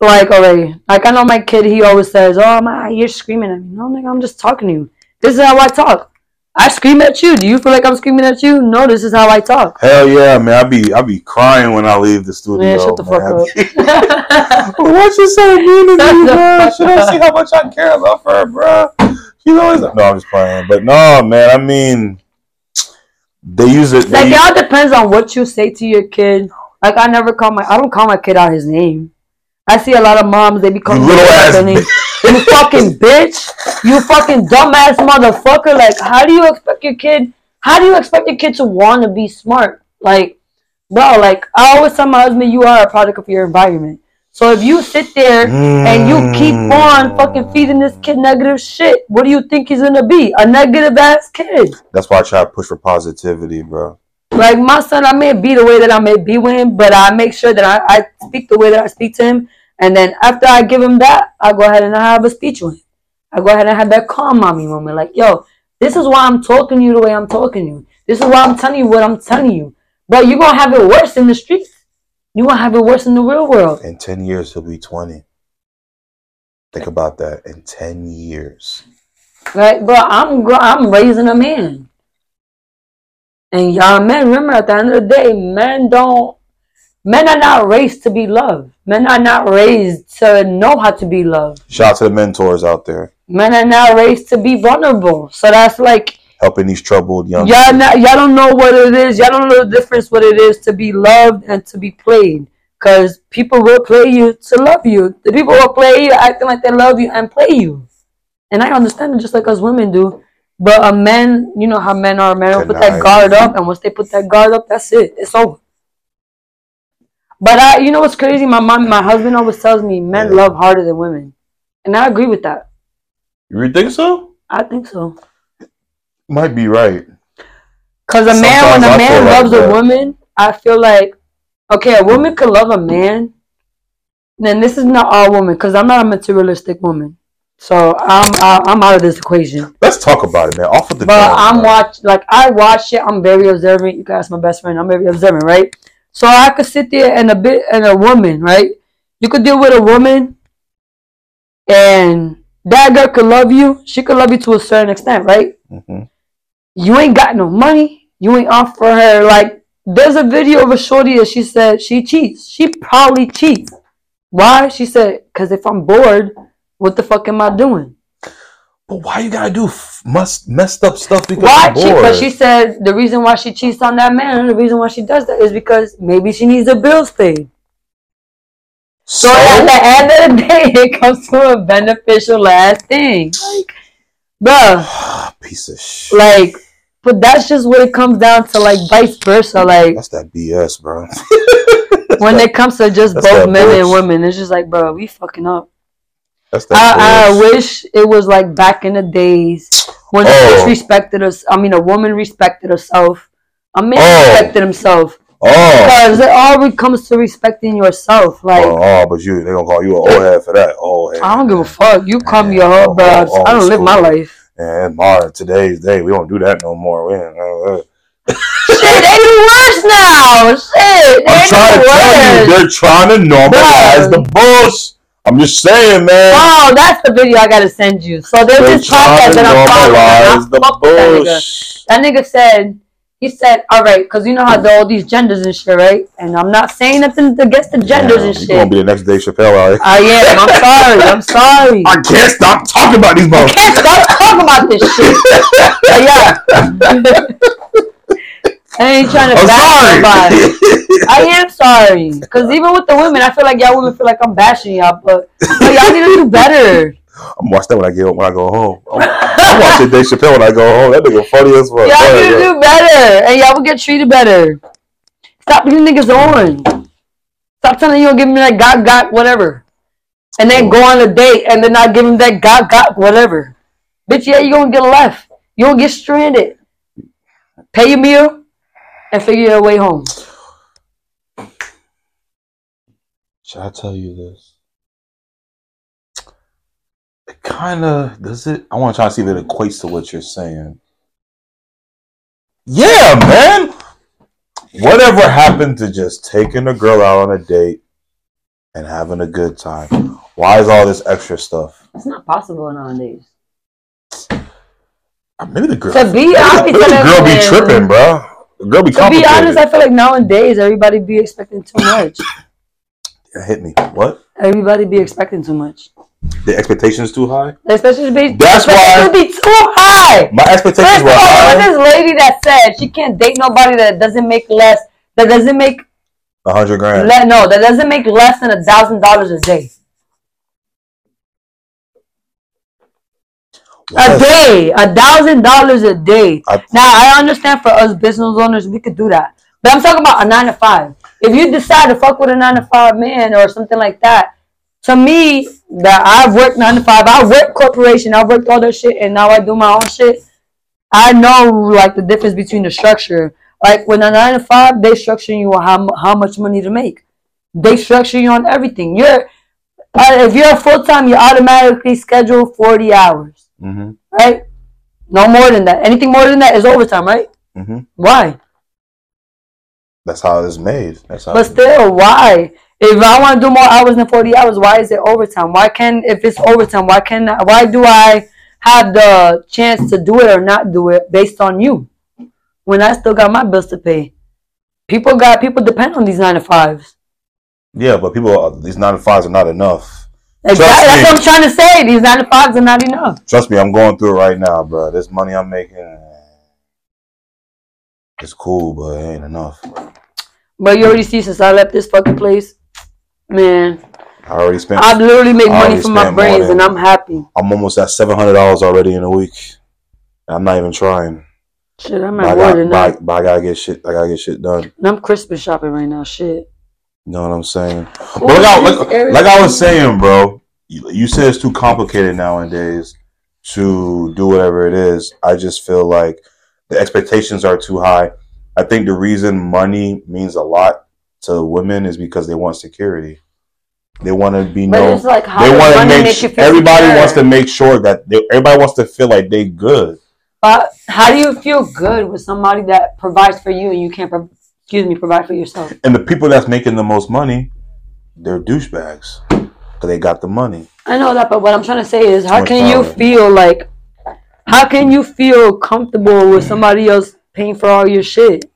S2: like already like I know my kid. He always says, "Oh my, you're screaming at me." No, nigga, I'm just talking to you. This is how I talk. I scream at you. Do you feel like I'm screaming at you? No, this is how I talk.
S1: Hell yeah, man! I be I be crying when I leave the studio.
S2: Man, shut the fuck up. <laughs>
S1: What's you so mean to me, bro? <laughs> She don't see how much I care about her, bro. She's always no. I'm just playing, but no, man. I mean, they use it.
S2: Like
S1: They,
S2: it all depends on what you say to your kid. Like I never call my I don't call my kid out his name. I see a lot of moms they be
S1: you
S2: calling
S1: little ass.
S2: their name. You fucking <laughs> bitch. You fucking dumbass motherfucker. Like how do you expect your kid how do you expect your kid to want to be smart? Like bro, like I always tell my husband you are a product of your environment. So if you sit there and you keep hmm. on fucking feeding this kid negative shit, what do you think he's gonna be? A negative ass kid.
S1: That's why I try to push for positivity, bro.
S2: Like my son, I may be the way that I may be with him, but I make sure that I, I speak the way that I speak to him. And then after I give him that, I go ahead and I have a speech with him. I go ahead and have that calm mommy moment. Like, yo, this is why I'm talking to you the way I'm talking to you. This is why I'm telling you what I'm telling you. But you're going to have it worse in the streets. You're going to have it worse in the real world.
S1: In ten years, he'll be twenty. Think about that. In ten years,
S2: Right? Bro, I'm, I'm raising a man. And y'all men, remember at the end of the day, men don't, men are not raised to be loved. Men are not raised to know how to be loved.
S1: shout out to the mentors out there
S2: Men are not raised to be vulnerable. So that's like,
S1: helping these troubled young.
S2: y'all not, y'all don't know what it is. Y'all don't know the difference what it is to be loved and to be played. Because people will play you to love you. The people will play you acting like they love you and play you. And I understand it just like us women do. But a man, you know how men are. Men will put that guard up, and once they put that guard up, that's it. It's over. But I, you know what's crazy? My mom, my husband always tells me men
S1: Yeah.
S2: love harder than women, and I agree with that.
S1: You think so?
S2: I think so.
S1: Might be right.
S2: Cause a man, when
S1: Sometimes
S2: a
S1: I
S2: man
S1: feel like
S2: loves a woman, I feel like, okay, a woman could love a man. Then this is not all women, cause I'm not a materialistic woman, so I'm I'm out of this equation.
S1: Let's talk about it, man. Off with the
S2: But I'm
S1: bro.
S2: watch like I watch it. I'm very observant. You guys, my best friend. I'm very observant, right? So I could sit there and a bit and a woman, right? You could deal with a woman, and that girl could love you. She could love you to a certain extent, right?
S1: Mhm.
S2: You ain't got no money. You ain't off for her. Like there's a video of a shorty that she said she cheats. She probably cheats. Why? She said, "Cause if I'm bored, what the fuck am I doing?"
S1: But why you gotta do f- must messed up stuff because
S2: Why
S1: you're bored?
S2: But she said the reason why she cheats on that man, the reason why she does that is because maybe she needs her bills paid. So
S1: so
S2: at the end of the day, <laughs> it comes to a beneficial last thing. Like, bruh, <sighs>
S1: piece of shit.
S2: like, but that's just what it comes down to, like, vice versa. Like,
S1: That's that BS, bro. <laughs>
S2: when it comes to just both
S1: that
S2: men and women, it's just like, bro, we fucking up.
S1: That's that.
S2: I, I wish it was like back in the days when a
S1: Oh.
S2: respected us. I mean, a woman respected herself. A man
S1: Oh.
S2: respected himself.
S1: Oh.
S2: Because it all comes to respecting yourself. Like,
S1: oh, oh, but you they gonna call you an old head for that. Old head.
S2: I don't give a fuck. You call me a hoe,
S1: oh,
S2: bro.
S1: oh,
S2: I don't live my life.
S1: And modern today's day, we don't do that no more. We ain't, uh, uh.
S2: Shit, they do worse now. Shit, they
S1: I'm trying to tell you, they're trying to normalize
S2: Bruh.
S1: the bullshit. I'm just saying, man.
S2: Oh, that's the video I gotta send you. So there's
S1: They're
S2: this podcast that I'm following. I
S1: the
S2: with that nigga. That nigga said, he said, all right, because you know how there all these genders and shit, right? And I'm not saying nothing against the genders and
S1: you gonna
S2: shit.
S1: be the next Dave Chappelle out here.
S2: I am. I'm <laughs> sorry. I'm sorry.
S1: I can't stop talking about these
S2: Bones.
S1: I can't
S2: stop talking about this shit. <laughs> Yeah. <laughs> I ain't trying to
S1: I'm
S2: bash
S1: sorry. <laughs>
S2: I am sorry. Because even with the women, I feel like y'all women feel like I'm bashing y'all, but, but y'all need to do better. <laughs>
S1: I'm watch that when I get when I go home. I'm, I'm <laughs> watching Dave Chappelle when I go home. That nigga funny as fuck.
S2: Y'all need to do better, and y'all will get treated better. Stop putting niggas on. Stop telling you don't give me that got got whatever, and then go on a date and then not give him that got got whatever. Bitch, yeah, you gonna get left. You gonna get stranded. Pay your meal and figure your way home.
S1: Should I tell you this? It kind of does it. I want to try to see if it equates to what you're saying. Yeah, man. Whatever happened to just taking a girl out on a date and having a good time? Why is all this extra stuff?
S2: It's not possible nowadays.
S1: Uh, Maybe the girl.
S2: To be
S1: maybe the,
S2: honest,
S1: maybe the girl be tripping, bro. The girl be
S2: To be honest, I feel like nowadays everybody be expecting too much.
S1: Yeah, hit me. What?
S2: Everybody be expecting too much.
S1: The expectations too high?
S2: Especially be
S1: That's why-
S2: be too high.
S1: My expectations
S2: First of
S1: were
S2: all,
S1: high.
S2: there's this lady that said she can't date nobody that doesn't make less. That doesn't make
S1: A hundred grand.
S2: le- no. That doesn't make less than a thousand dollars a day. A day, a thousand dollars a day.
S1: I-
S2: now I understand for us business owners, we could do that. But I'm talking about a nine to five. If you decide to fuck with a nine to five man or something like that, to me, that I've worked nine to five, I've worked corporation, I've worked all that shit, and now I do my own shit. I know like the difference between the structure. Like when a nine to five, they structure you on how how much money to make. They structure you on everything. You're uh, if you're full time, you're automatically scheduled forty hours,
S1: Mhm,
S2: right? No more than that. Anything more than that is overtime, right?
S1: mhm.
S2: Why?
S1: That's how it's made. That's how.
S2: But still, why? If I want to do more hours than forty hours, why is it overtime? Why can't if it's overtime? Why can why do I have the chance to do it or not do it based on you? When I still got my bills to pay, people got people depend on these nine to fives.
S1: Yeah, but people, these nine to fives are not enough.
S2: Exactly. That's what I'm trying to say. These nine to fives are not enough.
S1: Trust me, I'm going through it right now, bro. This money I'm making, it's cool, but it ain't enough.
S2: But you already see since I left this fucking place, Man,
S1: I already spent.
S2: I've literally make
S1: I
S2: money from my brains,
S1: than-
S2: and I'm happy.
S1: I'm almost at seven hundred dollars already in a week. I'm not even trying.
S2: Shit, I'm at
S1: I,
S2: more than
S1: but, I,
S2: that.
S1: but I gotta get shit. I gotta get shit done.
S2: And I'm Christmas shopping right now. Shit.
S1: You know what I'm saying? But like, I, like, like I was saying, bro, you, you said it's too complicated nowadays to do whatever it is. I just feel like the expectations are too high. I think the reason money means a lot to women is because they want security. They want to be known.
S2: like
S1: They want to make.
S2: make
S1: sh- everybody
S2: secure?
S1: wants to make sure that they, everybody wants to feel like they good.
S2: But how do you feel good with somebody that provides for you and you can't, pro- excuse me, provide for yourself?
S1: And the people that's making the most money, they're douchebags because they got the money.
S2: I know that, but what I'm trying to say is, how can you feel like, how can you feel comfortable with somebody else paying for all your shit?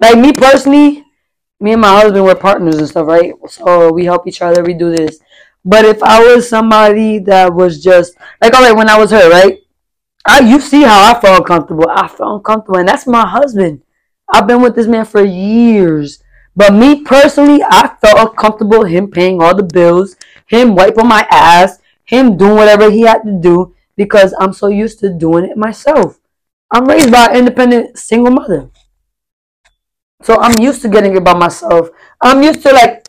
S2: Like me personally, me and my husband we're partners and stuff, right? So we help each other, we do this. But if I was somebody that was just like, all right, when I was her, right? I you see how I felt uncomfortable. I felt uncomfortable, and that's my husband. I've been with this man for years. But me personally, I felt uncomfortable him paying all the bills, him wiping my ass, him doing whatever he had to do because I'm so used to doing it myself. I'm raised by an independent single mother. So I'm used to getting it by myself. I'm used to like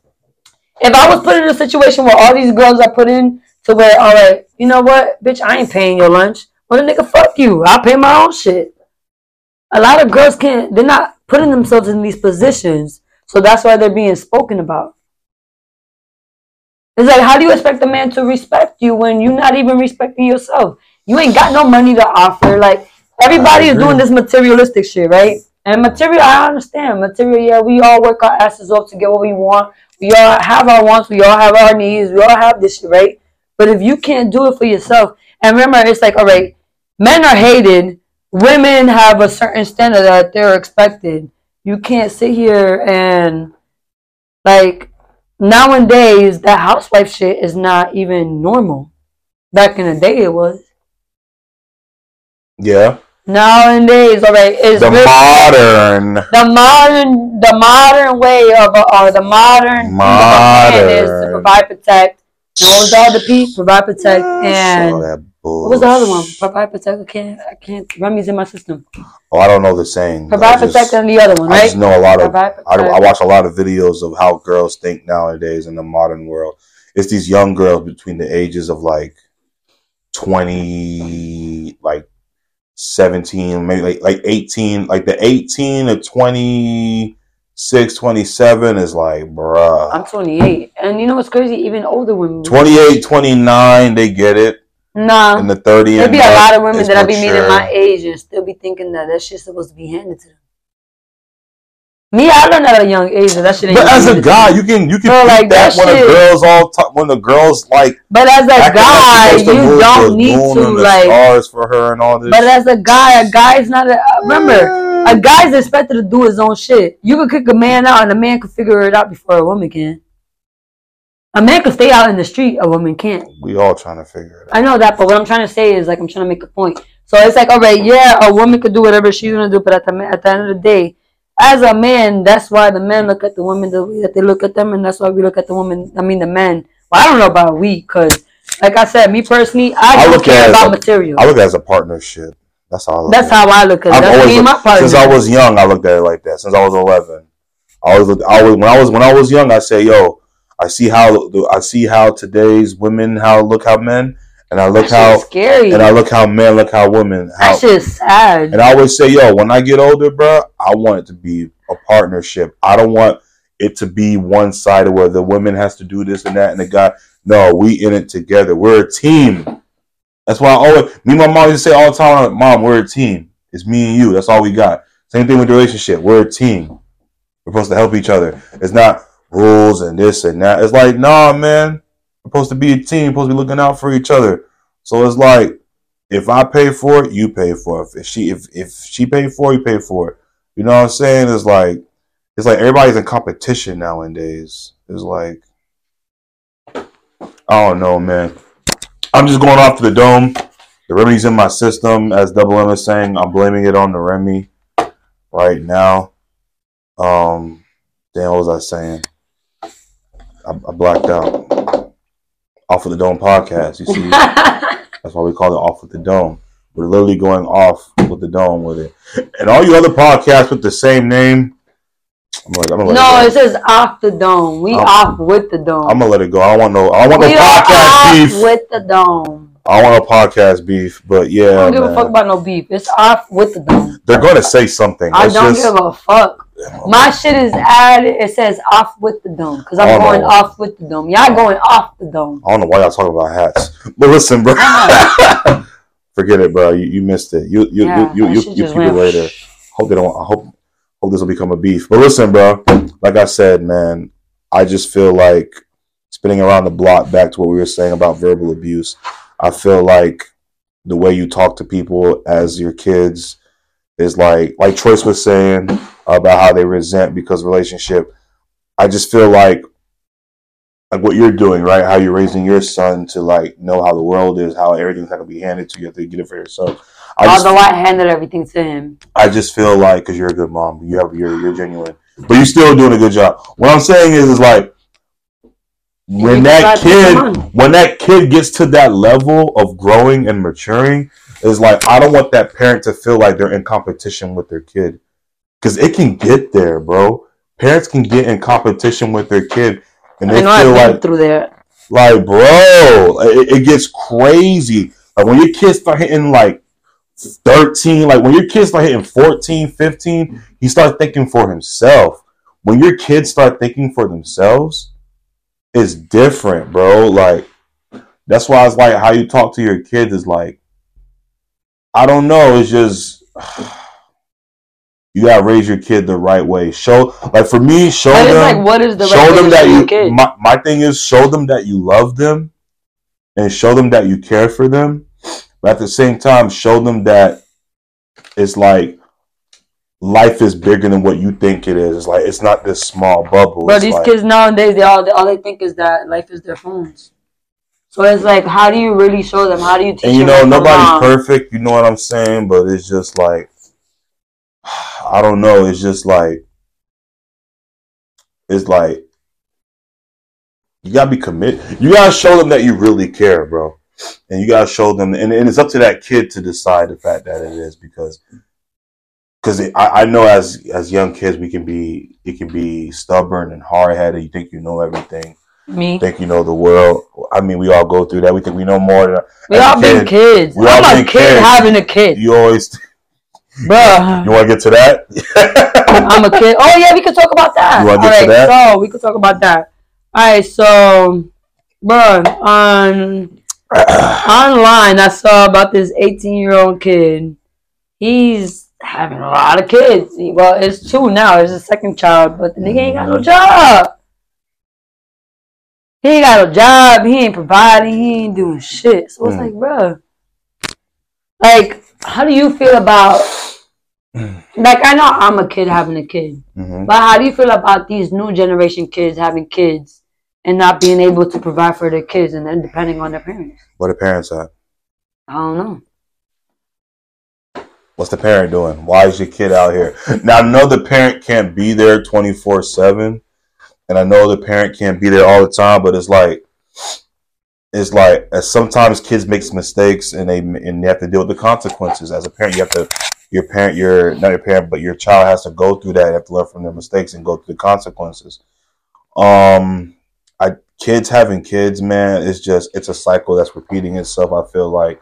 S2: if I was put in a situation where all these girls are put in to where, all right, you know what, bitch, I ain't paying your lunch. Well, nigga, fuck you. I pay my own shit. A lot of girls can't. They're not putting themselves in these positions, so that's why they're being spoken about. It's like, how do you expect a man to respect you when you're not even respecting yourself? You ain't got no money to offer. Like everybody is doing this materialistic shit, right? And material, I understand. Material, yeah, we all work our asses off to get what we want. We all have our wants. We all have our needs. We all have this shit, right? But if you can't do it for yourself, and remember, it's like, all right, men are hated. Women have a certain standard that they're expected. You can't sit here and like nowadays that housewife shit is not even normal. Back in the day, it was.
S1: Yeah,
S2: Nowadays, all right, it's
S1: the
S2: really-
S1: modern.
S2: the modern the modern way of uh, uh, a, or the modern man is to provide, protect. What was the piece? Provide, protect,
S1: Saw
S2: and
S1: that
S2: what was the other one? Provide, protect. I can't. I can't. Remy's in my system.
S1: Oh, I don't know the saying.
S2: Provide,
S1: just,
S2: protect, and the other one, right?
S1: I just know a lot of.
S2: Provide,
S1: I. I watch a lot of videos of how girls think nowadays in the modern world. It's these young girls between the ages of like twenty, like seventeen, maybe like like eighteen. Like the eighteen to 26, 27 is like, bruh.
S2: I'm 28, and you know what's crazy? Even older women.
S1: 28, 29, they get it.
S2: Nah,
S1: And the 30
S2: there
S1: and
S2: be a lot of women that I be meeting my age and still be thinking that that shit's supposed to be handed to them. Me, I learned at a young age that that shit ain't
S1: But as a guy, you can you can
S2: So, like,
S1: that,
S2: that
S1: when a
S2: shit-
S1: girl's all t- when the girls like
S2: But as a guy,
S1: like she's supposed to
S2: you don't need to
S1: the
S2: like.
S1: stars for her and all this.
S2: But as a guy, a guy's not a. uh, Remember, a guy's expected to do his own shit. You can kick a man out, and a man can figure it out before a woman can. A man can stay out in the street, a woman can't.
S1: we all trying to figure it out.
S2: I know that, but what I'm trying to say is like I'm trying to make a point. So it's like, all right, yeah, a woman could do whatever she's gonna do, but at the at the end of the day, as a man, that's why the men look at the women the way that they look at them, and that's why we look at the women. I mean, the men. Well, I don't know about we, because like I said, me personally, I
S1: I
S2: don't
S1: look at
S2: care about
S1: a-
S2: material.
S1: I look at it as a partnership. That's how I look
S2: That's
S1: at it.
S2: how I look at it. That's
S1: always
S2: my partner.
S1: since I was young, I looked at it like that. Since I was eleven, I always looked. I always when I was when I was young, I say, "Yo, I see how I see how today's women how look how men, and I look how
S2: scary.
S1: and I look how men look how women how
S2: that sad.
S1: And I always say, yo, when I get older, bro, I want it to be a partnership. I don't want it to be one sided where the women has to do this and that and the guy. No, we in it together. We're a team. That's why I always me and my mom used to say all the time, Mom, we're a team. It's me and you. That's all we got. Same thing with the relationship. We're a team. We're supposed to help each other. It's not rules and this and that. It's like, nah, man. We're supposed to be a team. Supposed to be looking out for each other. So it's like if I pay for it, you pay for it. If she if if she paid for it, you pay for it. You know what I'm saying? It's like it's like everybody's in competition nowadays. It's like I don't know, man. I'm just going off to the dome. The Remy's in my system, as Double M is saying. I'm blaming it on the Remy right now. Um, damn, what was I saying? I I, blacked out. Off of the Dome podcast. You see, <laughs> that's why we call it Off with the Dome. We're literally going off with the dome with it. And all you other podcasts with the same name, I'm like, I'm gonna
S2: no,
S1: it
S2: it says off the dome. We
S1: I'm-
S2: off with the dome.
S1: I'm gonna let it go. I don't want no. I don't want
S2: we
S1: no podcast
S2: off
S1: beef.
S2: with the dome.
S1: I don't want no podcast beef. But yeah,
S2: I don't give a fuck about no beef. It's off with the dome.
S1: they're gonna say something.
S2: I
S1: It's
S2: don't
S1: just-
S2: give a fuck. My shit is added. It says off with the dome because I'm going off with the dome. Y'all going off the dome.
S1: I don't know why y'all talking about hats. But listen, bro. <laughs> Forget it, bro. You, you missed it. You you
S2: Yeah,
S1: you you, you, you it later. Hope they don't. I hope hope this will become a beef. But listen, bro. Like I said, man, I just feel like spinning around the block back to what we were saying about verbal abuse. I feel like the way you talk to people as your kids is like like Choice was saying about how they resent because of relationship. I just feel like like what you're doing, right? How you're raising your son to like know how the world is, how everything's not gonna be handed to you. You have to get it for yourself. I just,
S2: Although I handed everything to him.
S1: I just feel like because you're a good mom, you have you're you're genuine, but you're still doing a good job. What I'm saying is, is like when that kid when that kid gets to that level of growing and maturing, is like I don't want that parent to feel like they're in competition with their kid because it can get there, bro. Parents can get in competition with their kid, and they
S2: I
S1: feel like
S2: through there.
S1: like, bro, it, it gets crazy. Like when your kids start hitting like 13, like when your kids start hitting 14, 15, he starts thinking for himself. When your kids start thinking for themselves, it's different, bro. Like that's why it's like how you talk to your kids is like I don't know, it's just <sighs> you gotta raise your kid the right way. Show like for me, show
S2: But
S1: them
S2: like, what is the
S1: show
S2: right way
S1: them
S2: to
S1: that
S2: your
S1: you
S2: kid?
S1: my, my thing is show them that you love them and show them that you care for them but at the same time show them that it's like life is bigger than what you think it is it's like it's not this small bubble
S2: But
S1: It's
S2: these
S1: like-
S2: kids nowadays, they all they, all they think is that life is their phones. So it's like, how do you really show them? How do you teach them?
S1: and you know nobody's perfect you know what i'm saying but it's just like i don't know. It's just like it's like you gotta be committed. You gotta show them that you really care bro. And you gotta show them and, and it's up to that kid to decide the fact that it is because because I, I know as as young kids we can be it can be stubborn and hard-headed. You think you know everything.
S2: Me,
S1: think you know the world. I mean we all go through that. We think we know more than
S2: we all been kids.
S1: we all
S2: I'm a
S1: been
S2: kid
S1: kids.
S2: having a kid,
S1: you always
S2: bruh.
S1: you want to get to that <laughs>
S2: I'm a kid. Oh yeah, we could talk about that.
S1: You wanna get to
S2: Alright,
S1: that?
S2: So we could talk about that. All right, so, bro, on <clears throat> online, I saw about this 18 year old kid. He's having a lot of kids. Well, it's two now. It's his second child, but the nigga ain't got no job. He ain't got no job. He ain't providing. He ain't doing shit. So it's
S1: Mm.
S2: like, bro, like, how do you feel about? Like, I know I'm a kid having a kid.
S1: Mhm.
S2: But how do you feel about these new generation kids having kids and not being able to provide for their kids and then depending on their parents?
S1: what the parents at
S2: I don't know.
S1: what's the parent doing why is your kid out here now i know the parent can't be there 24 7 and i know the parent can't be there all the time but it's like it's like sometimes kids make mistakes and they and they have to deal with the consequences. As a parent you have to your parent your not your parent but your child has to go through that you have to learn from their mistakes and go through the consequences. Um i kids having kids man it's just it's a cycle that's repeating itself i feel like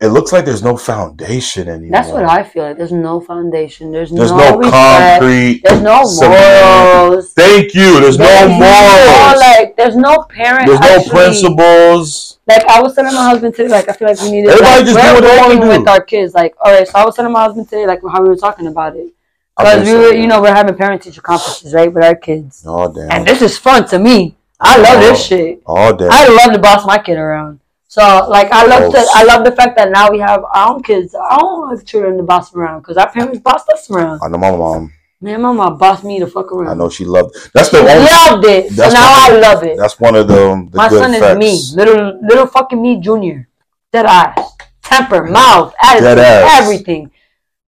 S1: it looks like there's no foundation anymore
S2: That's what I feel like. There's no foundation. There's,
S1: there's
S2: no,
S1: no,
S2: respect.
S1: concrete
S2: There's no morals.
S1: thank you there's, no morals
S2: like there's no parent.
S1: there's no
S2: actually-
S1: principles
S2: Like I was telling my husband today, like I feel like we need to.
S1: Everybody
S2: like,
S1: just do what they wanna do.
S2: with our kids. Like, all right, so I was telling my husband today, like how we were talking about it, because we were,
S1: saying
S2: you know, we're having parent teacher conferences, right, with our kids,
S1: oh damn
S2: and this is fun to me. I love this shit.
S1: oh damn
S2: I love to boss my kid around. So like I love to, I love the fact that now we have our own kids. I don't like children to boss around because our parents bossed us around.
S1: I know my mom.
S2: Man, my mama bossed me to fuck around.
S1: I know she loved. That's the
S2: She
S1: only.
S2: loved it.
S1: That's
S2: now I
S1: of-
S2: love it.
S1: That's one of the, um, the
S2: My son is me, little little fucking me, junior. Dead eyes, temper, mouth, attitude, everything.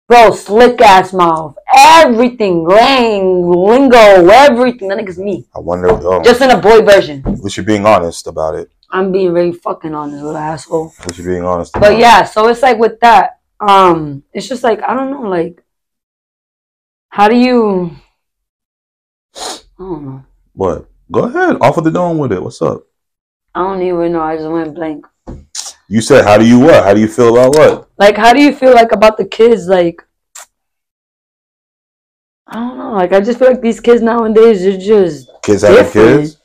S2: Bro, slick ass mouth, everything, lang, lingo, everything. That nigga's me.
S1: I wonder. Um,
S2: Just in a boy version.
S1: at least you're being honest about it.
S2: I'm being very fucking honest, little asshole.
S1: At least you're being honest.
S2: But
S1: it.
S2: yeah, so it's like with that, um, it's just like I don't know, like how do you I don't know.
S1: What? Go ahead. Off of the dome with it. What's up?
S2: I don't even know. I just went blank.
S1: You said, how do you what? How do you feel about what?
S2: Like, how do you feel like about the kids? Like, I don't know. Like, I just feel like these kids nowadays are just
S1: Kids having kids?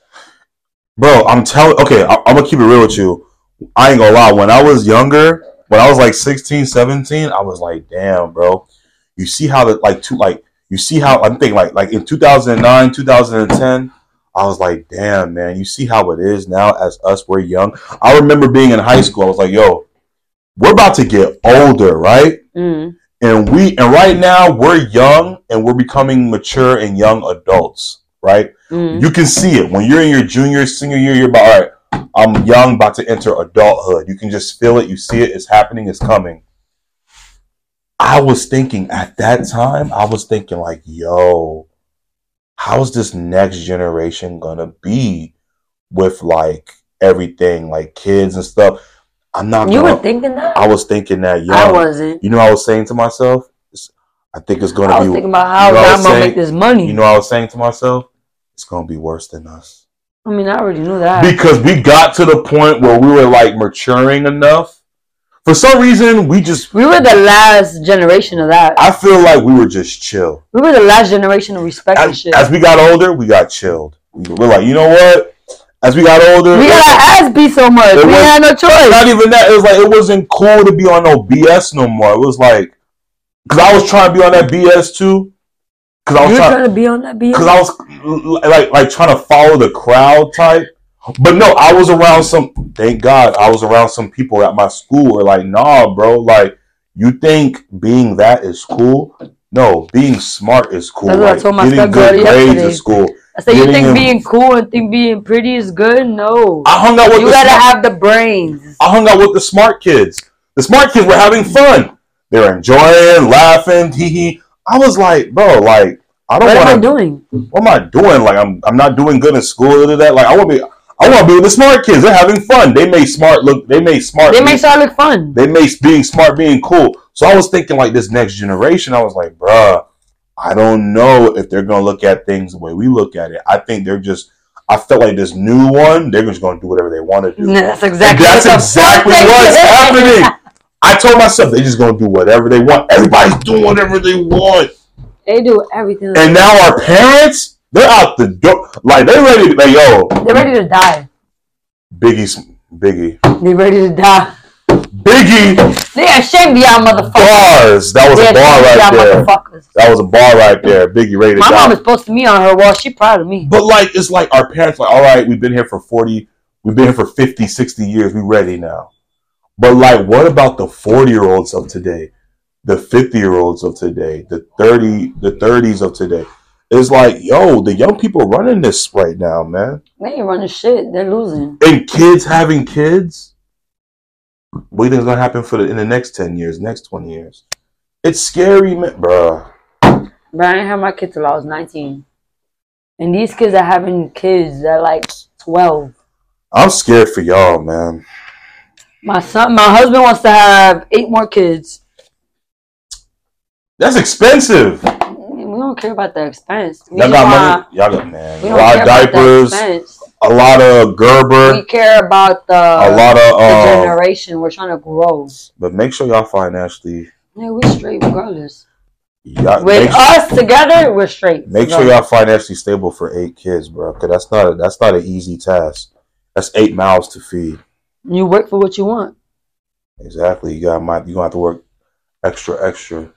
S1: Bro, I'm telling. Okay, I, I'm gonna keep it real with you. I ain't gonna lie. When I was younger, when I was like 16, 17, I was like, damn, bro. You see how the like two like you see how I'm thinking like like in 2009, 2010. I was like, damn, man. You see how it is now as us. We're young. I remember being in high school. I was like, yo, we're about to get older, right?
S2: mm,
S1: and we and right now we're young and we're becoming mature and young adults right
S2: mm.
S1: you can see it when you're in your junior senior year you're about all right i'm young about to enter adulthood you can just feel it you see it it's happening it's coming i was thinking at that time i was thinking like yo how's this next generation gonna be with like everything like kids and stuff i'm not
S2: You
S1: gonna,
S2: were thinking that?
S1: i was thinking that
S2: I wasn't.
S1: you know, I was saying to myself, I think it's gonna
S2: I was
S1: be.
S2: thinking about how
S1: you know
S2: I'm gonna make this money.
S1: You know, I was saying to myself, it's to be worse than us
S2: I mean, I already knew that.
S1: because we got to the point where we were like maturing enough. For some reason, we just.
S2: we were the last generation of that.
S1: I feel like we were just chill.
S2: we were the last generation of respect and shit.
S1: as we got older, we got chilled. We- We're like, you know what? As we got older,
S2: we got our ass beat so much. We had no choice.
S1: not even that. It was like it wasn't cool to be on no BS no more. It was like because I was trying to be on that BS too. Because I was trying.
S2: trying to be on that BS.
S1: because I was like like trying to follow the crowd type. But no, I was around some. Thank God, I was around some people at my school were like, "Nah, bro. Like, you think being that is cool? No, being smart is cool.
S2: That's what I told my
S1: getting good grades
S2: yesterday.
S1: is cool."
S2: I said, you think
S1: him-
S2: being cool and think being pretty is good? No.
S1: I hung out with
S2: You
S1: the
S2: gotta
S1: smart,
S2: have the brains.
S1: I hung out with the smart kids. The smart kids were having fun. They were enjoying, laughing, hee hee. I was like, bro, like I don't
S2: What am I doing?
S1: What am I doing? Like I'm, I'm not doing good in school or that. Like I want to be, I want to be with the smart kids. They're having fun. They make smart look. They make smart.
S2: They
S1: being-
S2: make sure look fun.
S1: they make being smart being cool. So I was thinking like this next generation. I was like, bruh, I don't know if they're gonna look at things the way we look at it. I think they're just. I felt like this new one. They're just gonna do whatever they want to do.
S2: Nah, That's exactly.
S1: That's
S2: what
S1: exactly what's happening. I told myself they're just gonna do whatever they want. Everybody's doing whatever they want.
S2: They do everything.
S1: And now our parents, they're out the door. Like they ready to like, yo,
S2: They're ready to die.
S1: Biggie's Biggie.
S2: They're ready to die.
S1: Biggie
S2: They ashamed of y'all motherfuckers.
S1: bars. That was
S2: They
S1: a bar right
S2: y'all
S1: there.
S2: motherfuckers.
S1: That was a bar right there. Biggie ready to
S2: My
S1: die.
S2: mom is posting me on her wall. She proud of me.
S1: But like it's like our parents like, all right, we've been here for 40, we've been here for 50, 60 years, we ready now. But like what about the 40 year olds of today? The 50 year olds of today, the 30, the 30s of today. It's like, yo, the young people running this right now, man.
S2: They ain't running shit. They're losing.
S1: And kids having kids. What do you think is gonna happen for the in the next 10 years, next 20 years? It's scary, man, bruh.
S2: But I didn't have my kid till I was 19. And these kids are having kids at like 12.
S1: I'm scared for y'all, man.
S2: My son, my husband wants to have eight more kids.
S1: That's expensive.
S2: We don't care about the expense. We
S1: Y'all got money? Y'all got man.
S2: We
S1: A
S2: don't
S1: lot
S2: care
S1: of diapers, a lot of Gerber,
S2: We care about the,
S1: a lot of um.
S2: generation. We're trying to grow.
S1: But make sure y'all financially.
S2: Yeah, we're straight regardless.
S1: Y'all,
S2: With
S1: make,
S2: us together, we're straight.
S1: make sure y'all financially stable for eight kids, bro. Cause that's not a, that's not an easy task. That's eight mouths to feed.
S2: You work for what you want.
S1: Exactly. You got might you gonna have to work extra extra.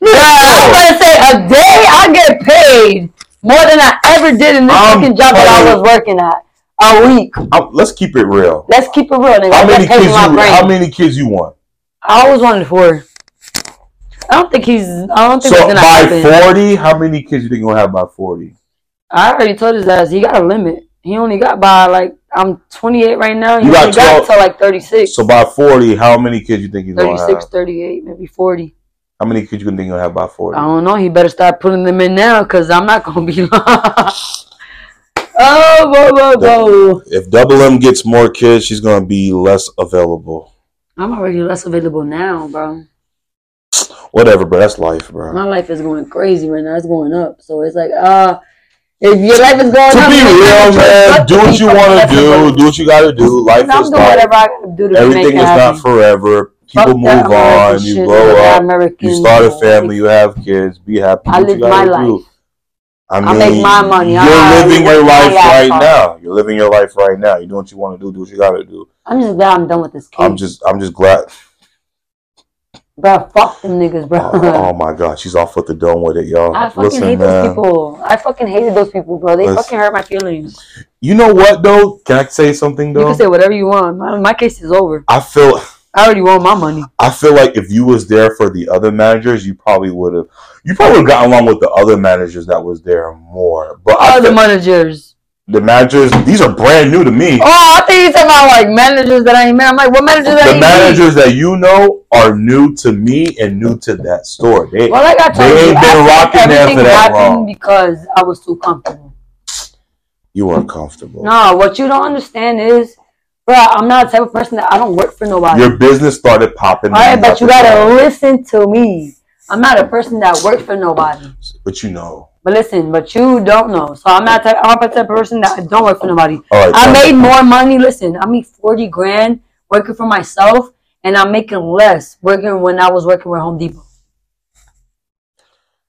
S2: Yeah, I was gonna say a day I get paid more than I ever did in this
S1: I'm
S2: fucking job that I was working at. A week.
S1: Uh, let's keep it real.
S2: Let's keep it real, nigga.
S1: How many kids? You, how many kids you want?
S2: I always wanted four. I don't think he's. I don't think
S1: So
S2: it's gonna
S1: by
S2: happen.
S1: forty, how many kids you think gonna have by forty?
S2: I already told his ass he got a limit. He only got by like I'm 28 right now. He
S1: You got
S2: only got
S1: 12
S2: like 36,
S1: So by forty, how many kids you think you're gonna
S2: 36, 38, maybe 40.
S1: How many kids you think you'll have by forty?
S2: I don't know. He better start putting them in now, cause I'm not gonna be. <laughs> oh, whoa, whoa, whoa!
S1: If Double M gets more kids, she's gonna be less available.
S2: I'm already less available now, bro.
S1: Whatever, bro. That's life, bro.
S2: My life is going crazy right now. It's going up, so it's like, uh, if your life is going
S1: To
S2: up,
S1: be real, man, do what you want to do. Do what you got to do. Life
S2: I'm
S1: is life.
S2: whatever I do to
S1: Everything is not forever. People move on. You grow up.
S2: American
S1: You start a
S2: life.
S1: family. You have kids. Be happy.
S2: I live my
S1: do.
S2: life.
S1: I
S2: I make my money.
S1: You're
S2: I
S1: living your
S2: work
S1: life right now. You're living your life right now. You do what you want to do. Do what you got to do.
S2: I'm just glad I'm done with this kid.
S1: I'm just, I'm just glad.
S2: bro, fuck them niggas, bro.
S1: Oh, oh my god, she's off with the dome with it, y'all.
S2: I fucking
S1: Listen,
S2: hate
S1: man.
S2: those people. I fucking hated those people, bro. They
S1: Listen.
S2: fucking hurt my feelings.
S1: You know what though? Can I say something though?
S2: You can say whatever you want. My, my case is over.
S1: I feel,
S2: I already won my money.
S1: I feel like if you was there for the other managers, you probably would have, you probably would have gotten along with the other managers that was there more. But I
S2: the managers.
S1: the managers, these are brand new to me.
S2: Oh, I think you talking about like managers that I ain't met. I'm like, what managers that I
S1: the
S2: met?
S1: managers that you know are new to me and new to that store. They,
S2: Well, like I told
S1: They
S2: you,
S1: ain't
S2: I
S1: been rocking there for that long.
S2: because I was too comfortable.
S1: you weren't comfortable.
S2: No, what you don't understand is, bro, I'm not the type of person that I don't work for nobody.
S1: Your business started popping.
S2: All right, but you gotta listen to me. I'm not a person that works for nobody.
S1: But you know.
S2: But listen, but you don't know. So I'm not. Type, I'm not the type of person that don't work for nobody.
S1: All right.
S2: I made
S1: me.
S2: more money. Listen, I made forty grand working for myself, and I'm making less working when I was working with Home Depot.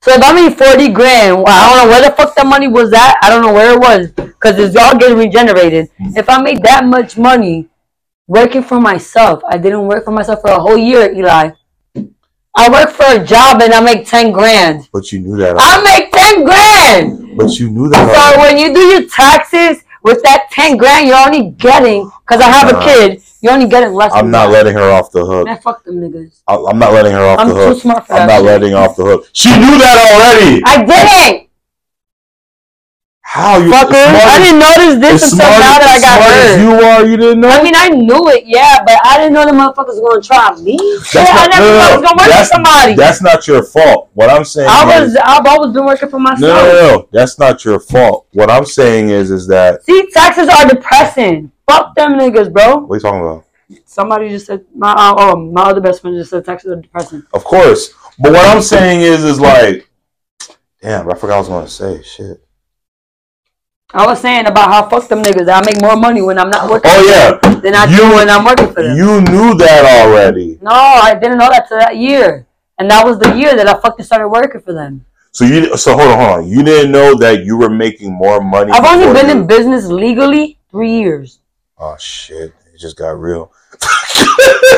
S2: So if I made forty grand, well, I don't know where the fuck that money was at. I don't know where it was because it's all getting regenerated. If I made that much money working for myself, I didn't work for myself for a whole year, Elie. I work for a job and I make ten grand.
S1: But you knew that.
S2: I make ten grand.
S1: But you knew that.
S2: So
S1: already.
S2: when you do your taxes with that ten grand, you're only getting because I have a kid. You're only getting less.
S1: I'm
S2: than
S1: not
S2: that.
S1: letting her off the hook.
S2: Man, fuck them niggas.
S1: I- I'm not letting her off
S2: I'm
S1: the
S2: too
S1: hook.
S2: smart for
S1: I'm
S2: that
S1: not
S2: shit.
S1: letting off the hook. She knew that already.
S2: I didn't.
S1: How you?
S2: Fucker.
S1: smart
S2: I didn't notice this
S1: as
S2: until
S1: smart
S2: now that I got
S1: smart as
S2: hurt.
S1: you are, you didn't know.
S2: I mean, I knew it, yeah, but I didn't know the motherfuckers were gonna try me. Shit, I
S1: not-
S2: never
S1: no, no,
S2: thought was gonna work for
S1: That's-
S2: somebody.
S1: That's not your fault. What I'm saying
S2: I
S1: is,
S2: was, I've always been working for myself.
S1: no, no, no, no. That's not your fault. What I'm saying is, is that
S2: See, taxes are depressing. Fuck them niggas, bro.
S1: what are you talking about?
S2: Somebody just said my uh, oh my other best friend just said taxes are depressing.
S1: Of course, but what I'm saying is, is like, damn, I forgot what I was gonna say. Shit.
S2: I was saying about how fuck them niggas. I make more money when I'm not working.
S1: Oh yeah,
S2: than I
S1: You-
S2: do when I'm working for them.
S1: you knew that already.
S2: no, I didn't know that till that year, and that was the year that I fucking started working for them.
S1: So you, so hold on, hold on. You didn't know that you were making more money.
S2: I've only been
S1: you-
S2: in business legally three years.
S1: Oh shit! It just got real.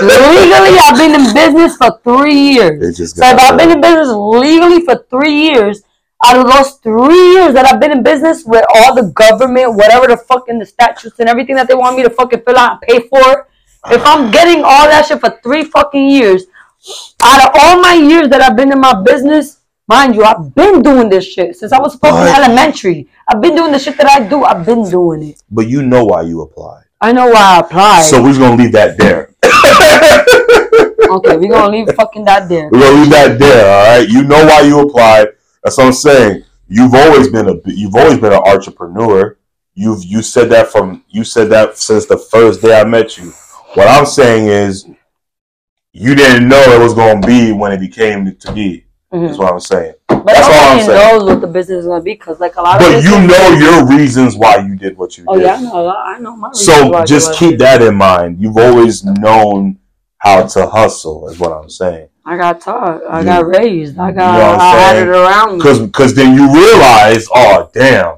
S2: legally, I've been in business for three years.
S1: It just
S2: So
S1: got
S2: if I've been in business legally for three years, out of those three years that I've been in business with all the government, whatever the fucking the statutes and everything that they want me to fucking fill out and pay for, if I'm <sighs> getting all that shit for three fucking years, out of all my years that I've been in my business, mind you, I've been doing this shit since I was fucking elementary. I've been doing the shit that I do. I've been doing it.
S1: But you know why you applied.
S2: I know why I applied.
S1: So we're just gonna leave that there.
S2: okay, we're gonna leave fucking that there.
S1: We're gonna leave that there. All right. You know why you applied. That's what I'm saying. You've always been a you've always been an entrepreneur. You've you said that from you said that since the first day I met you. What I'm saying is you didn't know it was gonna be when it became to be.
S2: Mhm.
S1: That's what I'm saying.
S2: But
S1: That's all I'm saying.
S2: knows what the business is gonna be because, like a lot of.
S1: But you know your reasons why you did what you
S2: Oh
S1: did.
S2: yeah, I know. I know my. reasons
S1: So
S2: I
S1: just
S2: I
S1: keep that in mind. You've always known how to hustle, is what I'm saying.
S2: I got taught. I
S1: You-
S2: got raised. I got.
S1: You know I'm
S2: had it around me.
S1: Because because then you realize, oh damn,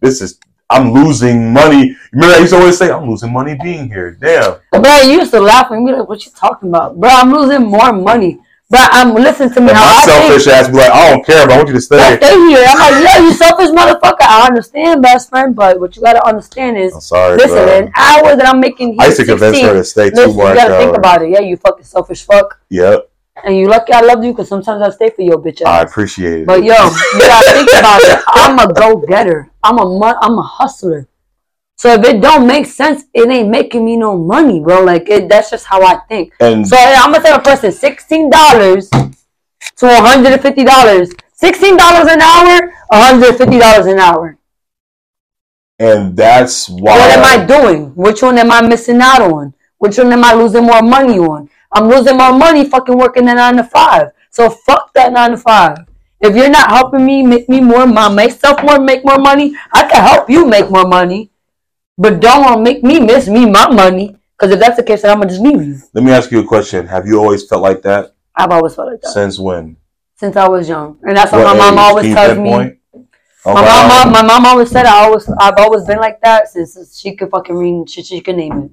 S1: this is I'm losing money. Remember I used to always say, I'm losing money being here. Damn.
S2: Bro, you used to laugh and be like, "What you talking about, bro? I'm losing more money." Bro, I'm listen to me.
S1: And
S2: how
S1: my
S2: I
S1: selfish
S2: think.
S1: ass be like, I don't care, but I want you to stay.
S2: stay here. I'm like, yeah, you selfish motherfucker. I understand, best friend, but what you gotta understand is,
S1: I'm sorry,
S2: listen,
S1: bro.
S2: an hour that I'm making
S1: I
S2: here,
S1: used to convince her to stay
S2: listen,
S1: more
S2: you gotta think about it. Yeah, you fucking selfish fuck.
S1: Yep,
S2: And you lucky I love you because sometimes I stay for your bitch ass.
S1: I appreciate it.
S2: But yo, you gotta think about it. <laughs> I'm a go getter. I'm a I'm a hustler. So if it don't make sense, it ain't making me no money, bro. Like it, that's just how I think.
S1: and
S2: So I'm gonna tell a person sixteen dollars to $150. $16 an hour, $150 an hour.
S1: And that's why.
S2: What am I doing? Which one am I missing out on? Which one am I losing more money on? I'm losing more money fucking working a nine to five. So fuck that nine to five. If you're not helping me make me more, my myself more, make more money, I can help you make more money. But don't make me miss me my money. Because if that's the case, then I'm gonna just leave you.
S1: Let me ask you a question. Have you always felt like that?
S2: I've always felt like that
S1: since when?
S2: Since I was young, and that's what,
S1: What
S2: my mom always tells me.
S1: Oh,
S2: My
S1: wow.
S2: mom, my mom always said I always, I've always been like that since she could fucking read, she, she could name it.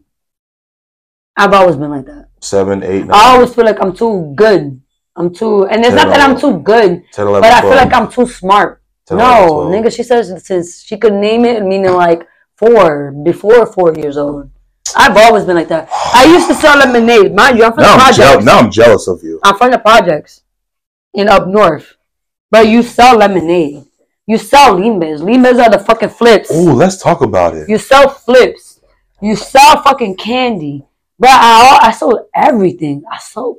S2: I've always been like that.
S1: Seven, eight, nine,
S2: I always feel like I'm too good. I'm too, and it's not that I'm too good,
S1: 10, 11,
S2: but I feel
S1: 12,
S2: like I'm too smart.
S1: 10,
S2: No,
S1: 11, 12.
S2: nigga, she says since she could name it, meaning like four, before four years old. I've always been like that. I used to sell lemonade. Mind you, I'm from
S1: Now
S2: the
S1: I'm,
S2: projects.
S1: now I'm jealous of you.
S2: I'm from the projects in up north. But you sell lemonade. You sell limbes. Limbes are the fucking flips.
S1: Ooh, let's talk about it.
S2: You sell flips. You sell fucking candy. But I, I sold everything. I sold.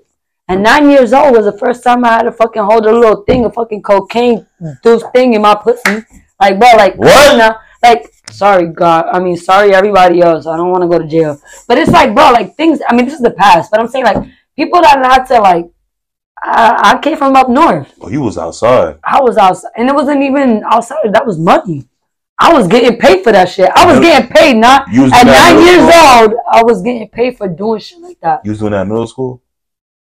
S2: And nine years old was the first time I had to fucking hold a little thing of fucking cocaine, this thing in my pussy. Like, bro, like,
S1: What?
S2: Now, like, sorry, God. I mean, sorry, everybody else. I don't want to go to jail. But it's like, bro, like, things, I mean, this is the past. But I'm saying, like, people that not to, like, I, I came from up north.
S1: Oh, you was outside.
S2: I was outside, and it wasn't even outside. That was money. I was getting paid for that shit. I was
S1: You-
S2: getting paid not at nine years
S1: school?
S2: old. I was getting paid for doing shit like that.
S1: You was doing that in middle school?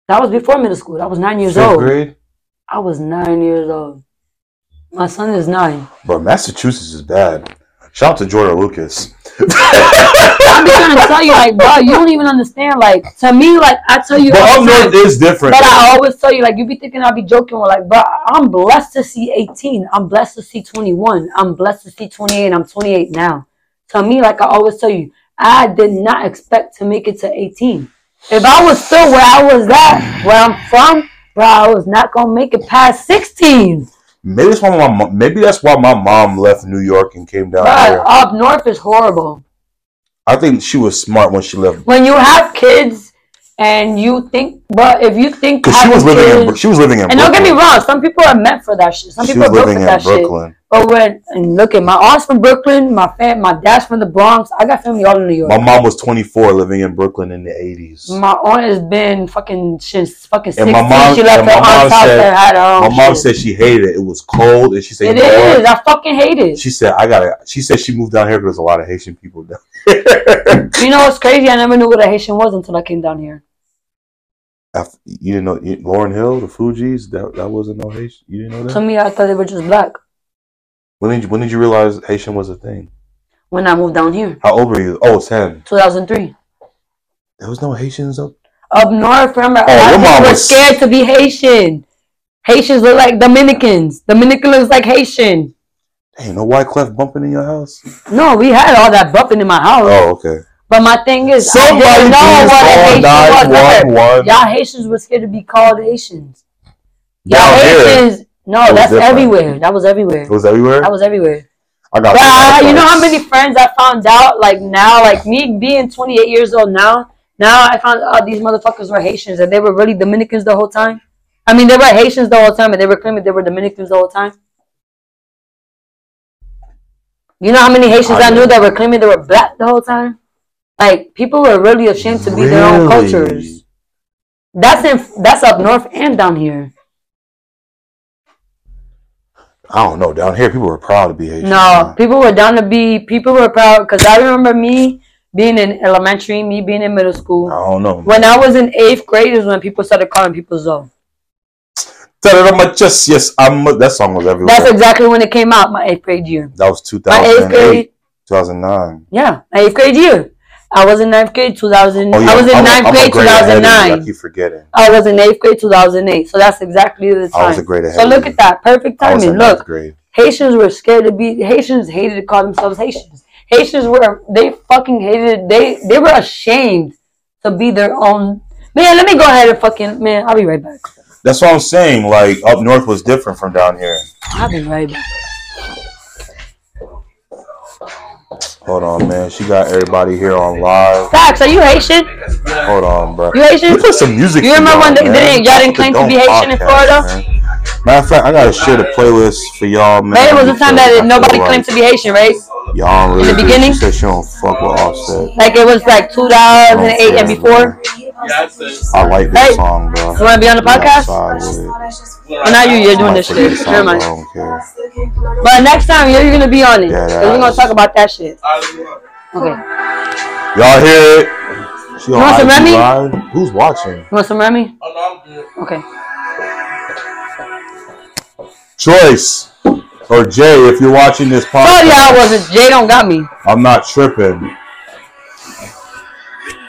S2: That was before middle school. That was nine years
S1: Fifth
S2: old.
S1: grade?
S2: I was nine years old. My son is nine.
S1: Bro, Massachusetts is bad. Shout out to Jordan Lucas.
S2: I'm just trying to tell you, like, bro, you don't even understand. Like, to me, like, I tell you,
S1: But up north is different.
S2: But I always tell you, like, you be thinking I'll be joking. With, like, bro, I'm blessed to see 18. I'm blessed to see 21. I'm blessed to see 28. I'm 28 now. To me, like I always tell you, I did not expect to make it to 18. If I was still where I was at, where I'm from, bro, I was not gonna make it past 16.
S1: Maybe that's why my mom, maybe that's why my mom left New York and came down here.
S2: up north is horrible.
S1: I think she was smart when she left
S2: When you have kids and you think, but if you think
S1: because she was living in she was living in
S2: and don't get me wrong, some people are meant for that shit. Some
S1: She
S2: people are
S1: living
S2: for
S1: in
S2: that shit. But when and look at my oh, aunt's from Brooklyn, my fam, my dad's from the Bronx. I got family all in New York.
S1: My mom was 24 living in Brooklyn in the 80s.
S2: My aunt has been fucking since fucking
S1: And
S2: sixteen.
S1: my mom-
S2: she left
S1: and
S2: her aunt's house
S1: said-
S2: and had her own.
S1: My mom
S2: shit.
S1: said she hated it. It was cold, and she said,
S2: it
S1: "You know what?"
S2: I fucking hate it.
S1: She said, "I gotta." She said she moved down here because there's a lot of Haitian people down. <laughs>
S2: You know what's crazy? I never knew what a Haitian was until I came down here.
S1: After- you didn't know Lauryn Hill, the Fugees. That that wasn't no Haitian. You didn't know that.
S2: To me, I thought they were just black
S1: When did you When did you realize Haitian was a thing?
S2: when I moved down here,
S1: How old were you? Oh, 10.
S2: 2003.
S1: There was no Haitians up.
S2: Up north, remember,
S1: Oh, your mom was-
S2: scared to be Haitian. Haitians look like Dominicans. Dominican looks like Haitian.
S1: Hey, no Wyclef bumping in your house.
S2: No, we had all that bumping in my house.
S1: Oh, okay.
S2: But my thing is, I
S1: Somebody
S2: didn't know what Haitian was. Remember,
S1: 911.
S2: Y'all Haitians were scared to be called Haitians. Y'all Haitians, no,
S1: it
S2: that's everywhere. That was everywhere.
S1: it was everywhere.
S2: That was everywhere.
S1: I got.
S2: But I,
S1: uh,
S2: you know how many friends I found out, like now, like me being 28 years old now, now I found out these motherfuckers were Haitians and they were really Dominicans the whole time. I mean, they were Haitians the whole time, and they were claiming they were Dominicans the whole time. You know how many Haitians I,
S1: I
S2: knew that were claiming they were black the whole time? Like people were really ashamed to be their own cultures. That's in that's up north and down here.
S1: I don't know. Down here, people were proud to be Haitian.
S2: No, people were down to be. People were proud because I remember me being in elementary, me being in middle school.
S1: I don't know.
S2: When I was in eighth grade is when people started calling people Zoe.
S1: Tell it on my chest. Yes, I'm. a- That song was everywhere.
S2: That's exactly when it came out. My eighth grade year.
S1: that was
S2: My eighth
S1: 2008,
S2: grade.
S1: 2009.
S2: Yeah, my eighth grade year. I was in ninth grade, 2000.
S1: Oh, yeah,
S2: I was in
S1: I'm
S2: ninth
S1: a
S2: grade,
S1: grade ahead of you.
S2: 2009.
S1: I forgetting.
S2: I was in eighth grade, 2008. So that's exactly the time.
S1: I was a grade ahead
S2: So look
S1: you.
S2: at that. Perfect
S1: I was in
S2: timing. Look,
S1: grade.
S2: Haitians were scared to be Haitians hated to call themselves Haitians. Haitians were they fucking hated they they were ashamed to be their own man. Let me go ahead and fucking man. I'll be right back.
S1: That's what I'm saying. Like up north was different from down here.
S2: I'll be right back.
S1: Hold on, man. She got everybody here on live.
S2: Facts, are you Haitian?
S1: Hold on, bro.
S2: You Haitian?
S1: You put some music.
S2: You remember when
S1: y'all,
S2: they- they didn't- y'all didn't claim to be Haitian in Florida?
S1: man. Matter of fact, I gotta share the playlist for y'all, man.
S2: Maybe it was the time that nobody
S1: like
S2: claimed to be Haitian, right?
S1: Y'all really
S2: in
S1: the
S2: beginning?
S1: She said she don't fuck with Offset.
S2: Like it was like 2008 and before.
S1: I like this
S2: Hey.
S1: song, bro.
S2: You wanna be on the podcast?
S1: outside with.
S2: Well, not you. You're doing this shit.
S1: song,
S2: Never
S1: but
S2: mind. But next time you're, you're gonna be on it.
S1: Yeah,
S2: 'Cause we're gonna talk about that shit. Okay.
S1: Y'all hear it? She on
S2: want some Remy?
S1: Live? Who's watching?
S2: You want some Remy? Okay.
S1: Choice or Jay, if you're watching this podcast.
S2: Oh yeah, I wasn't. Jay don't got me.
S1: I'm not tripping.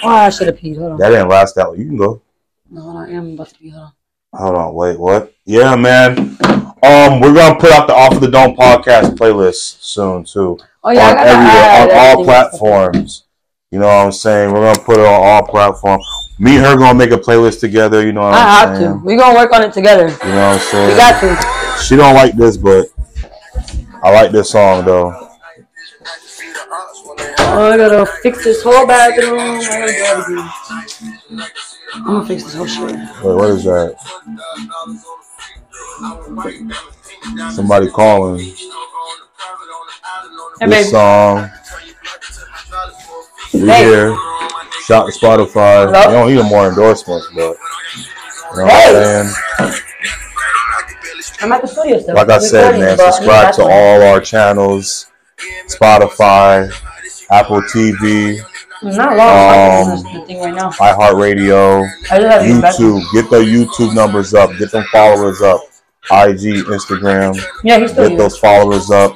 S2: Oh, I should have peed. Hold on.
S1: That didn't last that long. You can go.
S2: No, hold on. I am about to pee. Hold on.
S1: Hold on, wait, what? Yeah, man. Um, we're gonna put out the Off of the Dome podcast playlist soon too.
S2: Oh yeah,
S1: on everywhere, on all platforms. You know what I'm saying? We're gonna put it on all platforms. Me and her gonna make a playlist together. You know what
S2: I
S1: I'm
S2: have
S1: saying?
S2: to. We gonna work on it together.
S1: You know what I'm saying?
S2: We got to.
S1: She don't like this, but I like this song though.
S2: Oh, I gotta fix this whole bathroom. I gotta do everything. I'm gonna fix this whole shit.
S1: Wait, what is that? Somebody calling.
S2: Hey,
S1: This
S2: babe.
S1: song. We
S2: Hey.
S1: here. Shout to Spotify.
S2: Hello?
S1: You don't need more endorsements, but you know
S2: Hey.
S1: I'm saying?
S2: I'm at the studio still.
S1: Like I said, man,
S2: but I need
S1: subscribe to all our channels. Spotify, Apple TV,
S2: Not long.
S1: Um,
S2: I'm the thing right now.
S1: iHeartRadio,
S2: I just have to get back.
S1: YouTube. Get the YouTube numbers up. Get them followers up. IG, Instagram.
S2: Yeah, he's still
S1: Get those followers up.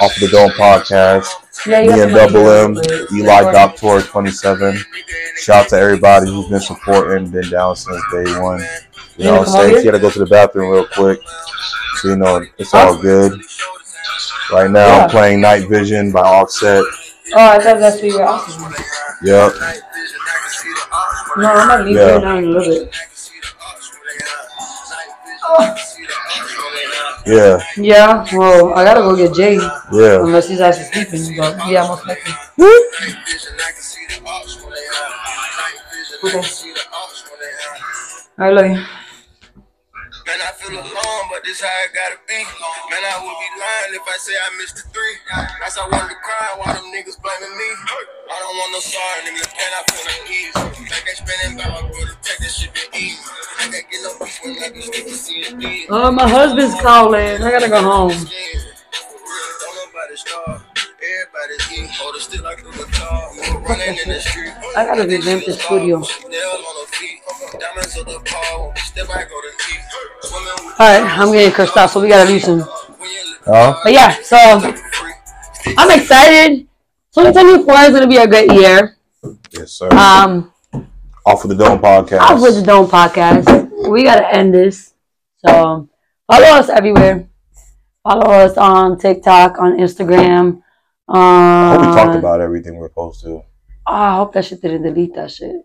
S1: Off the Dome Podcast.
S2: Yeah, you
S1: Me and Double M, Elie Doctor 27. Shout out to everybody who's been supporting, been down since day one. You know
S2: wanna
S1: what I'm saying? had to go to the bathroom real quick. So, you know, it's all good. Right now,
S2: Yeah.
S1: I'm playing Night Vision by Offset.
S2: Oh, I thought that's what you were asking. me.
S1: Yep.
S2: No, I'm gonna leave
S1: Yeah.
S2: now in a little bit.
S1: Yeah.
S2: Yeah, well, I gotta go get Jay.
S1: Yeah.
S2: Unless he's actually sleeping, but yeah, most likely. Okay. I love you.
S3: Man, I feel alone, but this how it gotta be. Man, I would be lying if I say I missed the three. That's I wanted to cry while them niggas blaming me. I don't want no sorry, nigga. Can I feel like ease? Like they spending by my brother, take that shit been easy. I can't get no peace when I can stick to see it.
S2: Oh, my husband's calling. I gotta go home.
S3: Don't. Everybody's eating. Hold it still like a guitar. We're running in the street.
S2: I gotta revamp the studio.
S3: Nail on the feet. Diamonds on the paw. Step back on the knee. Swimming with
S2: Alright, I'm getting cursed out, so we gotta leave soon.
S3: when you
S1: Huh?
S2: But yeah, so. I'm excited. 2024 is gonna be a great year.
S1: Yes, sir.
S2: Um,
S1: Off of the Dome Podcast.
S2: off with the Dome podcast. We gotta end this. So follow us everywhere. Follow us on TikTok, on Instagram. Um,
S1: I hope we talked about everything we're supposed to.
S2: I hope that shit didn't delete that shit.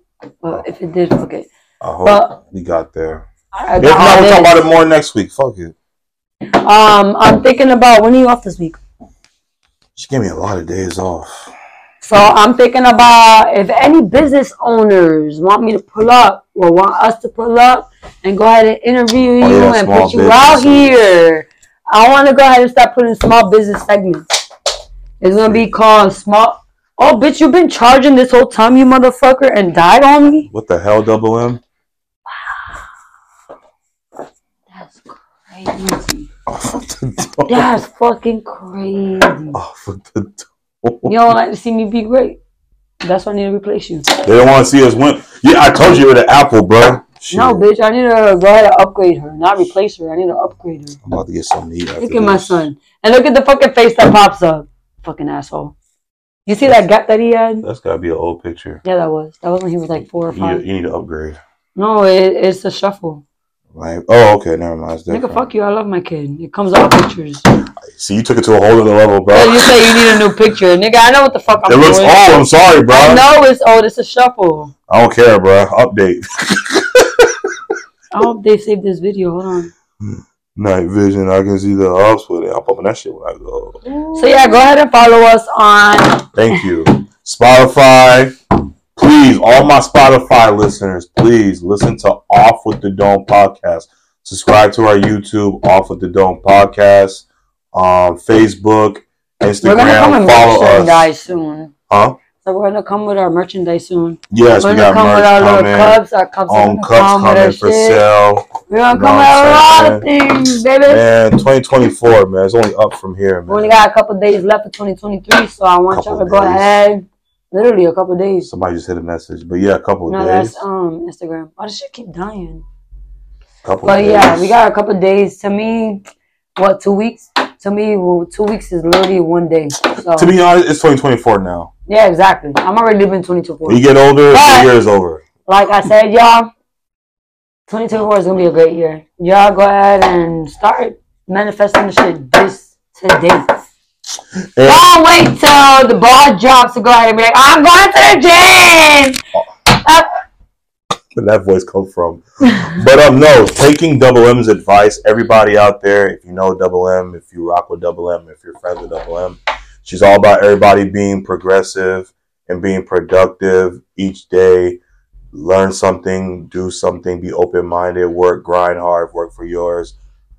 S2: But if it did, fuck it.
S1: I hope
S2: But-
S1: we got there.
S2: I
S1: If not, we'll talk about it more next week. Fuck it.
S2: Um, I'm thinking about when are you off this week?
S1: She gave me a lot of days off.
S2: So I'm thinking about if any business owners want me to pull up or want us to pull up and go ahead and interview
S1: Oh,
S2: you
S1: yeah,
S2: and put you out here. I want to go ahead and start putting small business segments. It's gonna be called small. Oh, bitch, you've been charging this whole time, you motherfucker, and died on me.
S1: What the hell, Double M?
S2: Wow, that's crazy. <laughs>
S1: Oh, Off the Dome.
S2: That's fucking crazy.
S1: Oh, Off the Dome.
S2: You don't like to see me be great. That's why I need to replace you.
S1: They don't want to see us win. Yeah, I told you with an apple, bro. Shit.
S2: No, bitch, I need to go ahead and upgrade her, not replace her. I need to upgrade her.
S1: I'm about to get something to eat.
S2: Look at my son. And look at the fucking face that pops up. Fucking asshole. You see that gap that he had?
S1: That's gotta be an old picture.
S2: Yeah, that was. That was when he was like four or
S1: You
S2: five.
S1: you need to upgrade.
S2: No, it, it's a shuffle.
S1: Like, oh, okay, never mind. It's
S2: Nigga, fuck you. I love my kid. It comes out pictures.
S1: See, you took it to a whole other level, bro.
S2: You say you need a new picture. Nigga, I know what the fuck I'm
S1: it looks
S2: doing.
S1: old. I'm sorry, bro.
S2: I know it's old. It's a shuffle.
S1: I don't care, bro. Update. <laughs>
S2: I hope they saved this video. Hold on. Hmm.
S1: Night vision. I can see the ops with it. I'm popping that shit when I go.
S2: So yeah, go ahead and follow us on
S1: Thank you. Spotify. Please, all my Spotify listeners, please listen to Off with the Dome podcast. Subscribe to our YouTube, Off with the Dome podcast, um, Facebook,
S2: We're gonna come
S1: Instagram. Follow us.
S2: merchandise soon.
S1: Huh?
S2: So we're gonna come with our merchandise soon.
S1: Yes,
S2: we're
S1: we
S2: gonna come with our little
S1: coming.
S2: cups. Our cups gonna
S1: cups
S2: come with our
S1: coming for
S2: shit.
S1: sale.
S2: We're gonna come with a lot of things, baby.
S1: Man, 2024, man. It's only up from here, man.
S2: We only got a couple days left for 2023, so I want y'all to go ahead. Literally a couple days.
S1: Somebody just hit a message, but yeah, a couple
S2: No,
S1: days.
S2: that's um Instagram. Why does shit keep dying?
S1: Couple
S2: But yeah,
S1: days.
S2: we got a couple days. To me, what two weeks? To me, well, two weeks is literally one day. So
S1: To be honest, it's 2024 now.
S2: Yeah, exactly. I'm already living 2024.
S1: When you get older,
S2: But-
S1: the year is over.
S2: Like I said, y'all, 2024 is gonna be a great year. Y'all go ahead and start manifesting the shit this today.
S1: And
S2: Don't wait till the ball drops to go ahead and be like, I'm going to the gym. Uh,
S1: where that voice come from? <laughs> But um, no, taking Double M's advice. Everybody out there, if you know Double M, if you rock with Double M, if you're friends with Double M, she's all about everybody being progressive and being productive each day. Learn something, do something, be open minded, work, grind hard, work for yours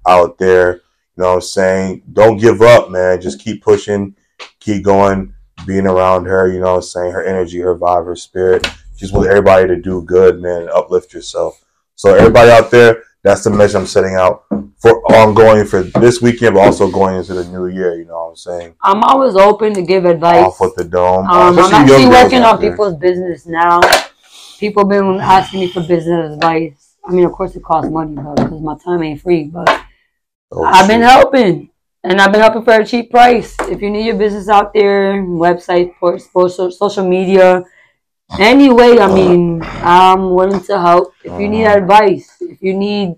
S1: out there. You know what I'm saying? Don't give up, man. Just keep pushing, keep going, being around her, you know what I'm saying? Her energy, her vibe, her spirit. Just want everybody to do good, man, uplift yourself. So everybody out there, that's the message I'm setting out for ongoing for this weekend, but also going into the new year. You know what I'm saying?
S2: I'm always open to give advice.
S1: Off with the dome.
S2: Um, I'm actually working on people's business now. People been asking me for business advice. I mean, of course, it costs money, but because my time ain't free. But
S1: Oh,
S2: I've been helping, and I've been helping for a cheap price. If you need your business out there, website, social, social media, anyway, I mean, I'm willing to help. If you need advice, if you need,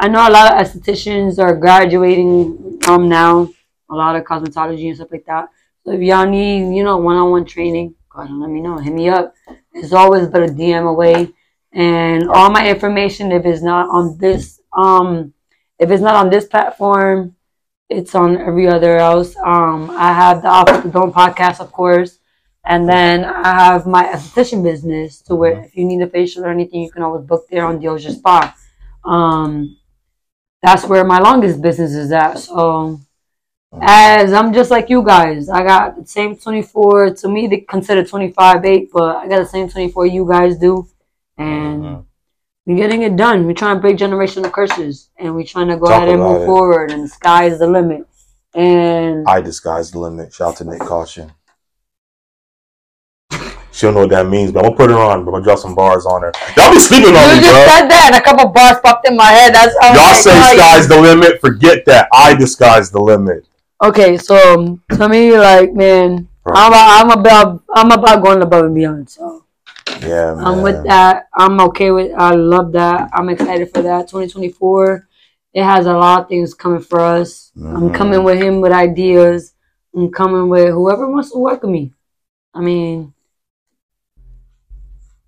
S2: I know a lot of estheticians are graduating now, a lot of cosmetology and stuff like that. So if y'all need, you know, one-on-one training, go ahead and let me know. Hit me up. It's always but a DM away. And all my information, if it's not on this, um, if it's not on this platform, it's on every other else. Um, I have the Off the Dome podcast, of course, and then I have my esthetician business to where if you need a facial or anything, you can always book there on Deoja Spa. Um, that's where my longest business is at. So, as I'm just like you guys, I got the same 24. To me, they consider 25 8, but I got the same 24 you guys do, and
S1: Mhm.
S2: we're getting it done. We're trying to break generational curses, and we're trying to go
S1: Talk
S2: ahead and move
S1: it.
S2: forward. And the sky is the limit. And
S1: I disguise the limit. Shout out to Nick Caution. She don't know what that means, but I'm gonna put her on. But I'm gonna drop some bars on her. Y'all be sleeping on
S2: you
S1: me,
S2: just
S1: bro.
S2: said that, and a couple bars popped in my head. That's how
S1: Y'all say sky's the limit. Forget that. I disguise the limit.
S2: Okay, so um, to me, like man,
S1: Bro.
S2: I'm about, I'm about I'm about going above and beyond. So
S1: Yeah, man.
S2: I'm with that. I'm okay with. I love that. I'm excited for that. 2024. It has a lot of things coming for us. I'm
S1: Mhm.
S2: coming with him with ideas. I'm coming with whoever wants to work with me. I mean,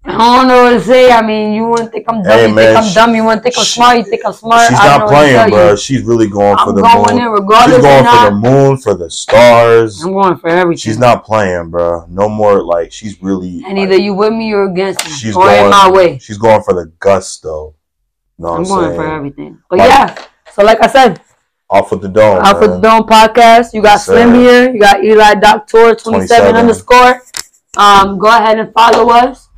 S2: I don't know what to say. I mean, you wouldn't think I'm dumb.
S1: Hey,
S2: you
S1: man,
S2: think I'm
S1: sh-
S2: dumb. You wouldn't think I'm
S1: sh-
S2: smart. You think I'm smart.
S1: She's not
S2: know what to tell
S1: playing, bro. She's really going for
S2: I'm
S1: the
S2: going
S1: moon.
S2: in regardless.
S1: She's going
S2: or
S1: for the moon, for the stars.
S2: I'm going for everything.
S1: She's not playing, bro. No more like she's really.
S2: And
S1: like,
S2: either you with me or against me.
S1: she's
S2: or
S1: going
S2: in my way.
S1: She's going for the gusto. Know
S2: I'm
S1: I'm,
S2: going
S1: saying?
S2: for everything. But
S1: Like-
S2: yeah. So like I said,
S1: Off with the dome.
S2: Out for the. Dome podcast. You got
S1: Yes,
S2: Slim here. You got Elie Doctor 27
S1: 27.
S2: underscore. Um, go ahead and follow us.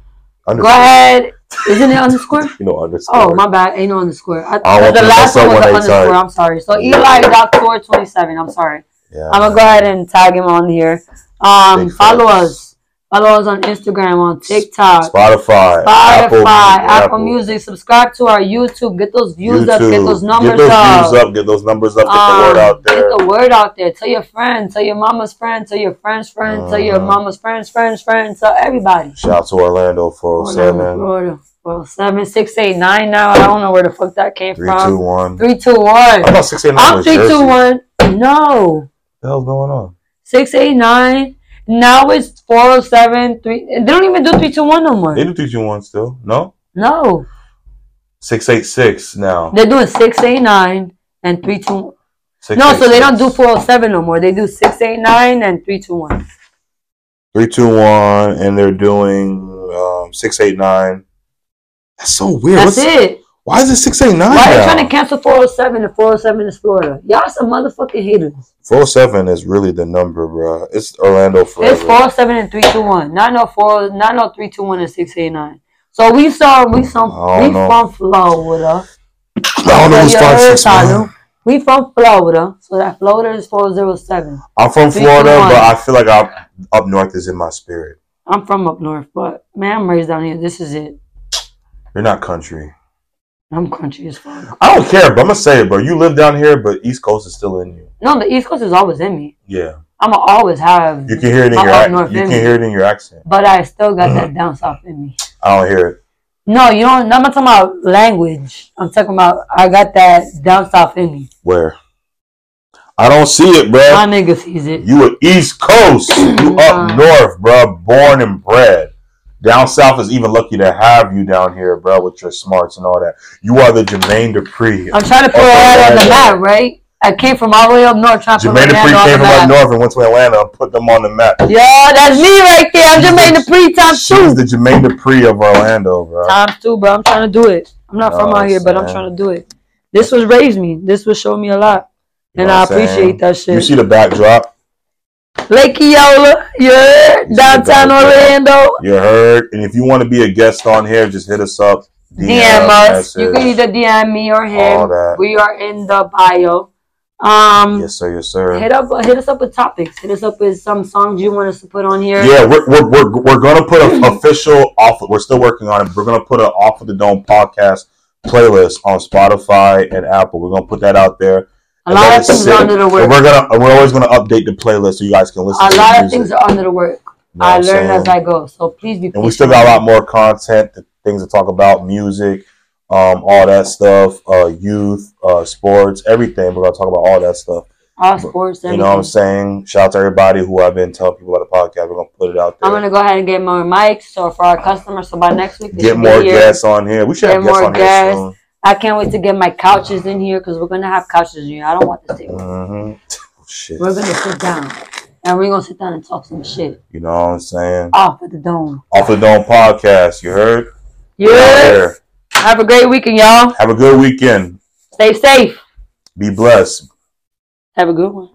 S2: Go ahead. Isn't it underscore? <laughs>
S1: You know, underscore.
S2: Oh, my bad. Ain't no underscore. I,
S1: I
S2: the last one was the underscore. I'm sorry. So. Elie Doctor 27. I'm sorry.
S1: Yeah,
S2: I'm gonna go ahead and tag him on here. Um,
S1: Big
S2: follow us. Follow us on Instagram, on TikTok,
S1: Spotify,
S2: Spotify, Apple,
S1: Apple,
S2: Music. Subscribe to our YouTube. Get those views up. Get those numbers
S1: Get those
S2: up.
S1: views up. Get those numbers up. Get the
S2: Um,
S1: word out there.
S2: Get the word out there. Tell your friends. Tell your mama's friends. Tell your friend's friend. Tell your
S1: Mhm.
S2: mama's friends, friends, friends. Tell everybody.
S1: Shout out to Orlando 407
S2: Florida. Well, seven, six, eight, nine. Now I don't know where the fuck that came from.
S1: 321.
S2: Three, two, one.
S1: I thought 689
S2: I'm
S1: was
S2: three,
S1: Jersey.
S2: two, one. No,
S1: What the hell's going on?
S2: six, eight, nine. Now it's four, oh, seven, three. They don't even do three, two, one no more.
S1: They do 321 still. No?
S2: No,
S1: 686 now.
S2: they're doing six, eight, nine, and three two. No, so they don't do four oh seven no more. They do six eight nine and three two one.
S1: Three, two, one, and they're doing um, six, eight, nine. That's so weird.
S2: That's
S1: What's-
S2: it.
S1: Why is it six, eight, nine?
S2: Why are you trying to cancel four oh seven and four oh seven is Florida? Y'all some motherfucking haters.
S1: 407 is really the number, bro. It's Orlando forever.
S2: It's four oh seven and three two one. Not no four. Not no three two one and six eight nine. So we saw we some we
S1: know.
S2: from Florida.
S1: I don't know who's five,
S2: heard,
S1: six, one.
S2: We from Florida, so that Florida is four zero seven.
S1: I'm from Florida, but I feel like I'm up north is in my spirit.
S2: I'm from up north, but man, I'm raised down here. This is it.
S1: You're not country.
S2: I'm country as fuck.
S1: I don't care, but I'm gonna say it, bro. You live down here, but East Coast is still in you.
S2: No, the East Coast is always in me.
S1: Yeah,
S2: I'ma always have,
S1: you can hear it in your ac-
S2: north
S1: you can
S2: me.
S1: hear it in your accent.
S2: but I still got that uh-huh. down south in me.
S1: I don't hear it.
S2: No, you don't. I'm not talking about language. I'm talking about I got that down south in me.
S1: Where? I don't see it, bro.
S2: My nigga sees it.
S1: You are East Coast. You up north, bro. Born and bred. Down south is even lucky to have you down here, bro, with your smarts and all that. You are the Jermaine Dupri.
S2: I'm trying to put
S1: Okay,
S2: it on the map, right? I came from all the way up north trying to put
S1: Jermaine Dupri came from up north and went to Atlanta and put them on the map.
S2: Yo, that's me right there. I'm Jermaine Dupri times
S1: She's
S2: two.
S1: the Jermaine Dupri of Orlando, bro.
S2: Times two, bro. I'm trying to do it. I'm not from out here, but I'm trying to do it. This was raised me. This was show me a lot.
S1: You
S2: And I
S1: I'm saying?
S2: appreciate that shit.
S1: You see the backdrop?
S2: Lake Eola, yeah,
S1: You
S2: downtown? Orlando.
S1: You heard? And if you want to be a guest on here, just hit us up.
S2: DM us. You can either DM me or him. We are in the bio. Um,
S1: Yes, sir. Yes, sir.
S2: hit up, hit us up with topics. Hit us up with some songs you want us to put on here.
S1: Yeah, we're, we're, we're, we're going to put an <clears throat> official off. We're still working on it. We're to put an off of the dome podcast playlist on Spotify and Apple. We're going to put that out there.
S2: A
S1: And
S2: lot of things are under the
S1: And
S2: work.
S1: we're gonna we're always gonna update the playlist so you guys can listen.
S2: A lot of things are under the work.
S1: You know
S2: I learn as? I go. So please be.
S1: and we still got a lot more content, things to talk about, music, um, all that stuff, uh, youth, uh, sports, everything. We're gonna talk about all that stuff.
S2: all sports.
S1: You know what I'm saying? Shout out to everybody who I've been telling people about the podcast. We're gonna put it out there.
S2: I'm gonna go ahead and get more mics. So for our customers, so by next week,
S1: Get more guests on here. We should
S2: Get
S1: have guests
S2: more
S1: on
S2: guests. I can't wait to get my couches in here because we're gonna have couches in here. I don't want this table.
S1: soon. hmm <laughs> Shit.
S2: We're gonna sit down and we're gonna sit down and talk some shit
S1: You know what I'm saying?
S2: off of the dome.
S1: Off the Dome podcast. You heard?
S2: Yeah. Have a great weekend, y'all.
S1: Have a good weekend.
S2: Stay safe.
S1: Be blessed.
S2: Have a good one.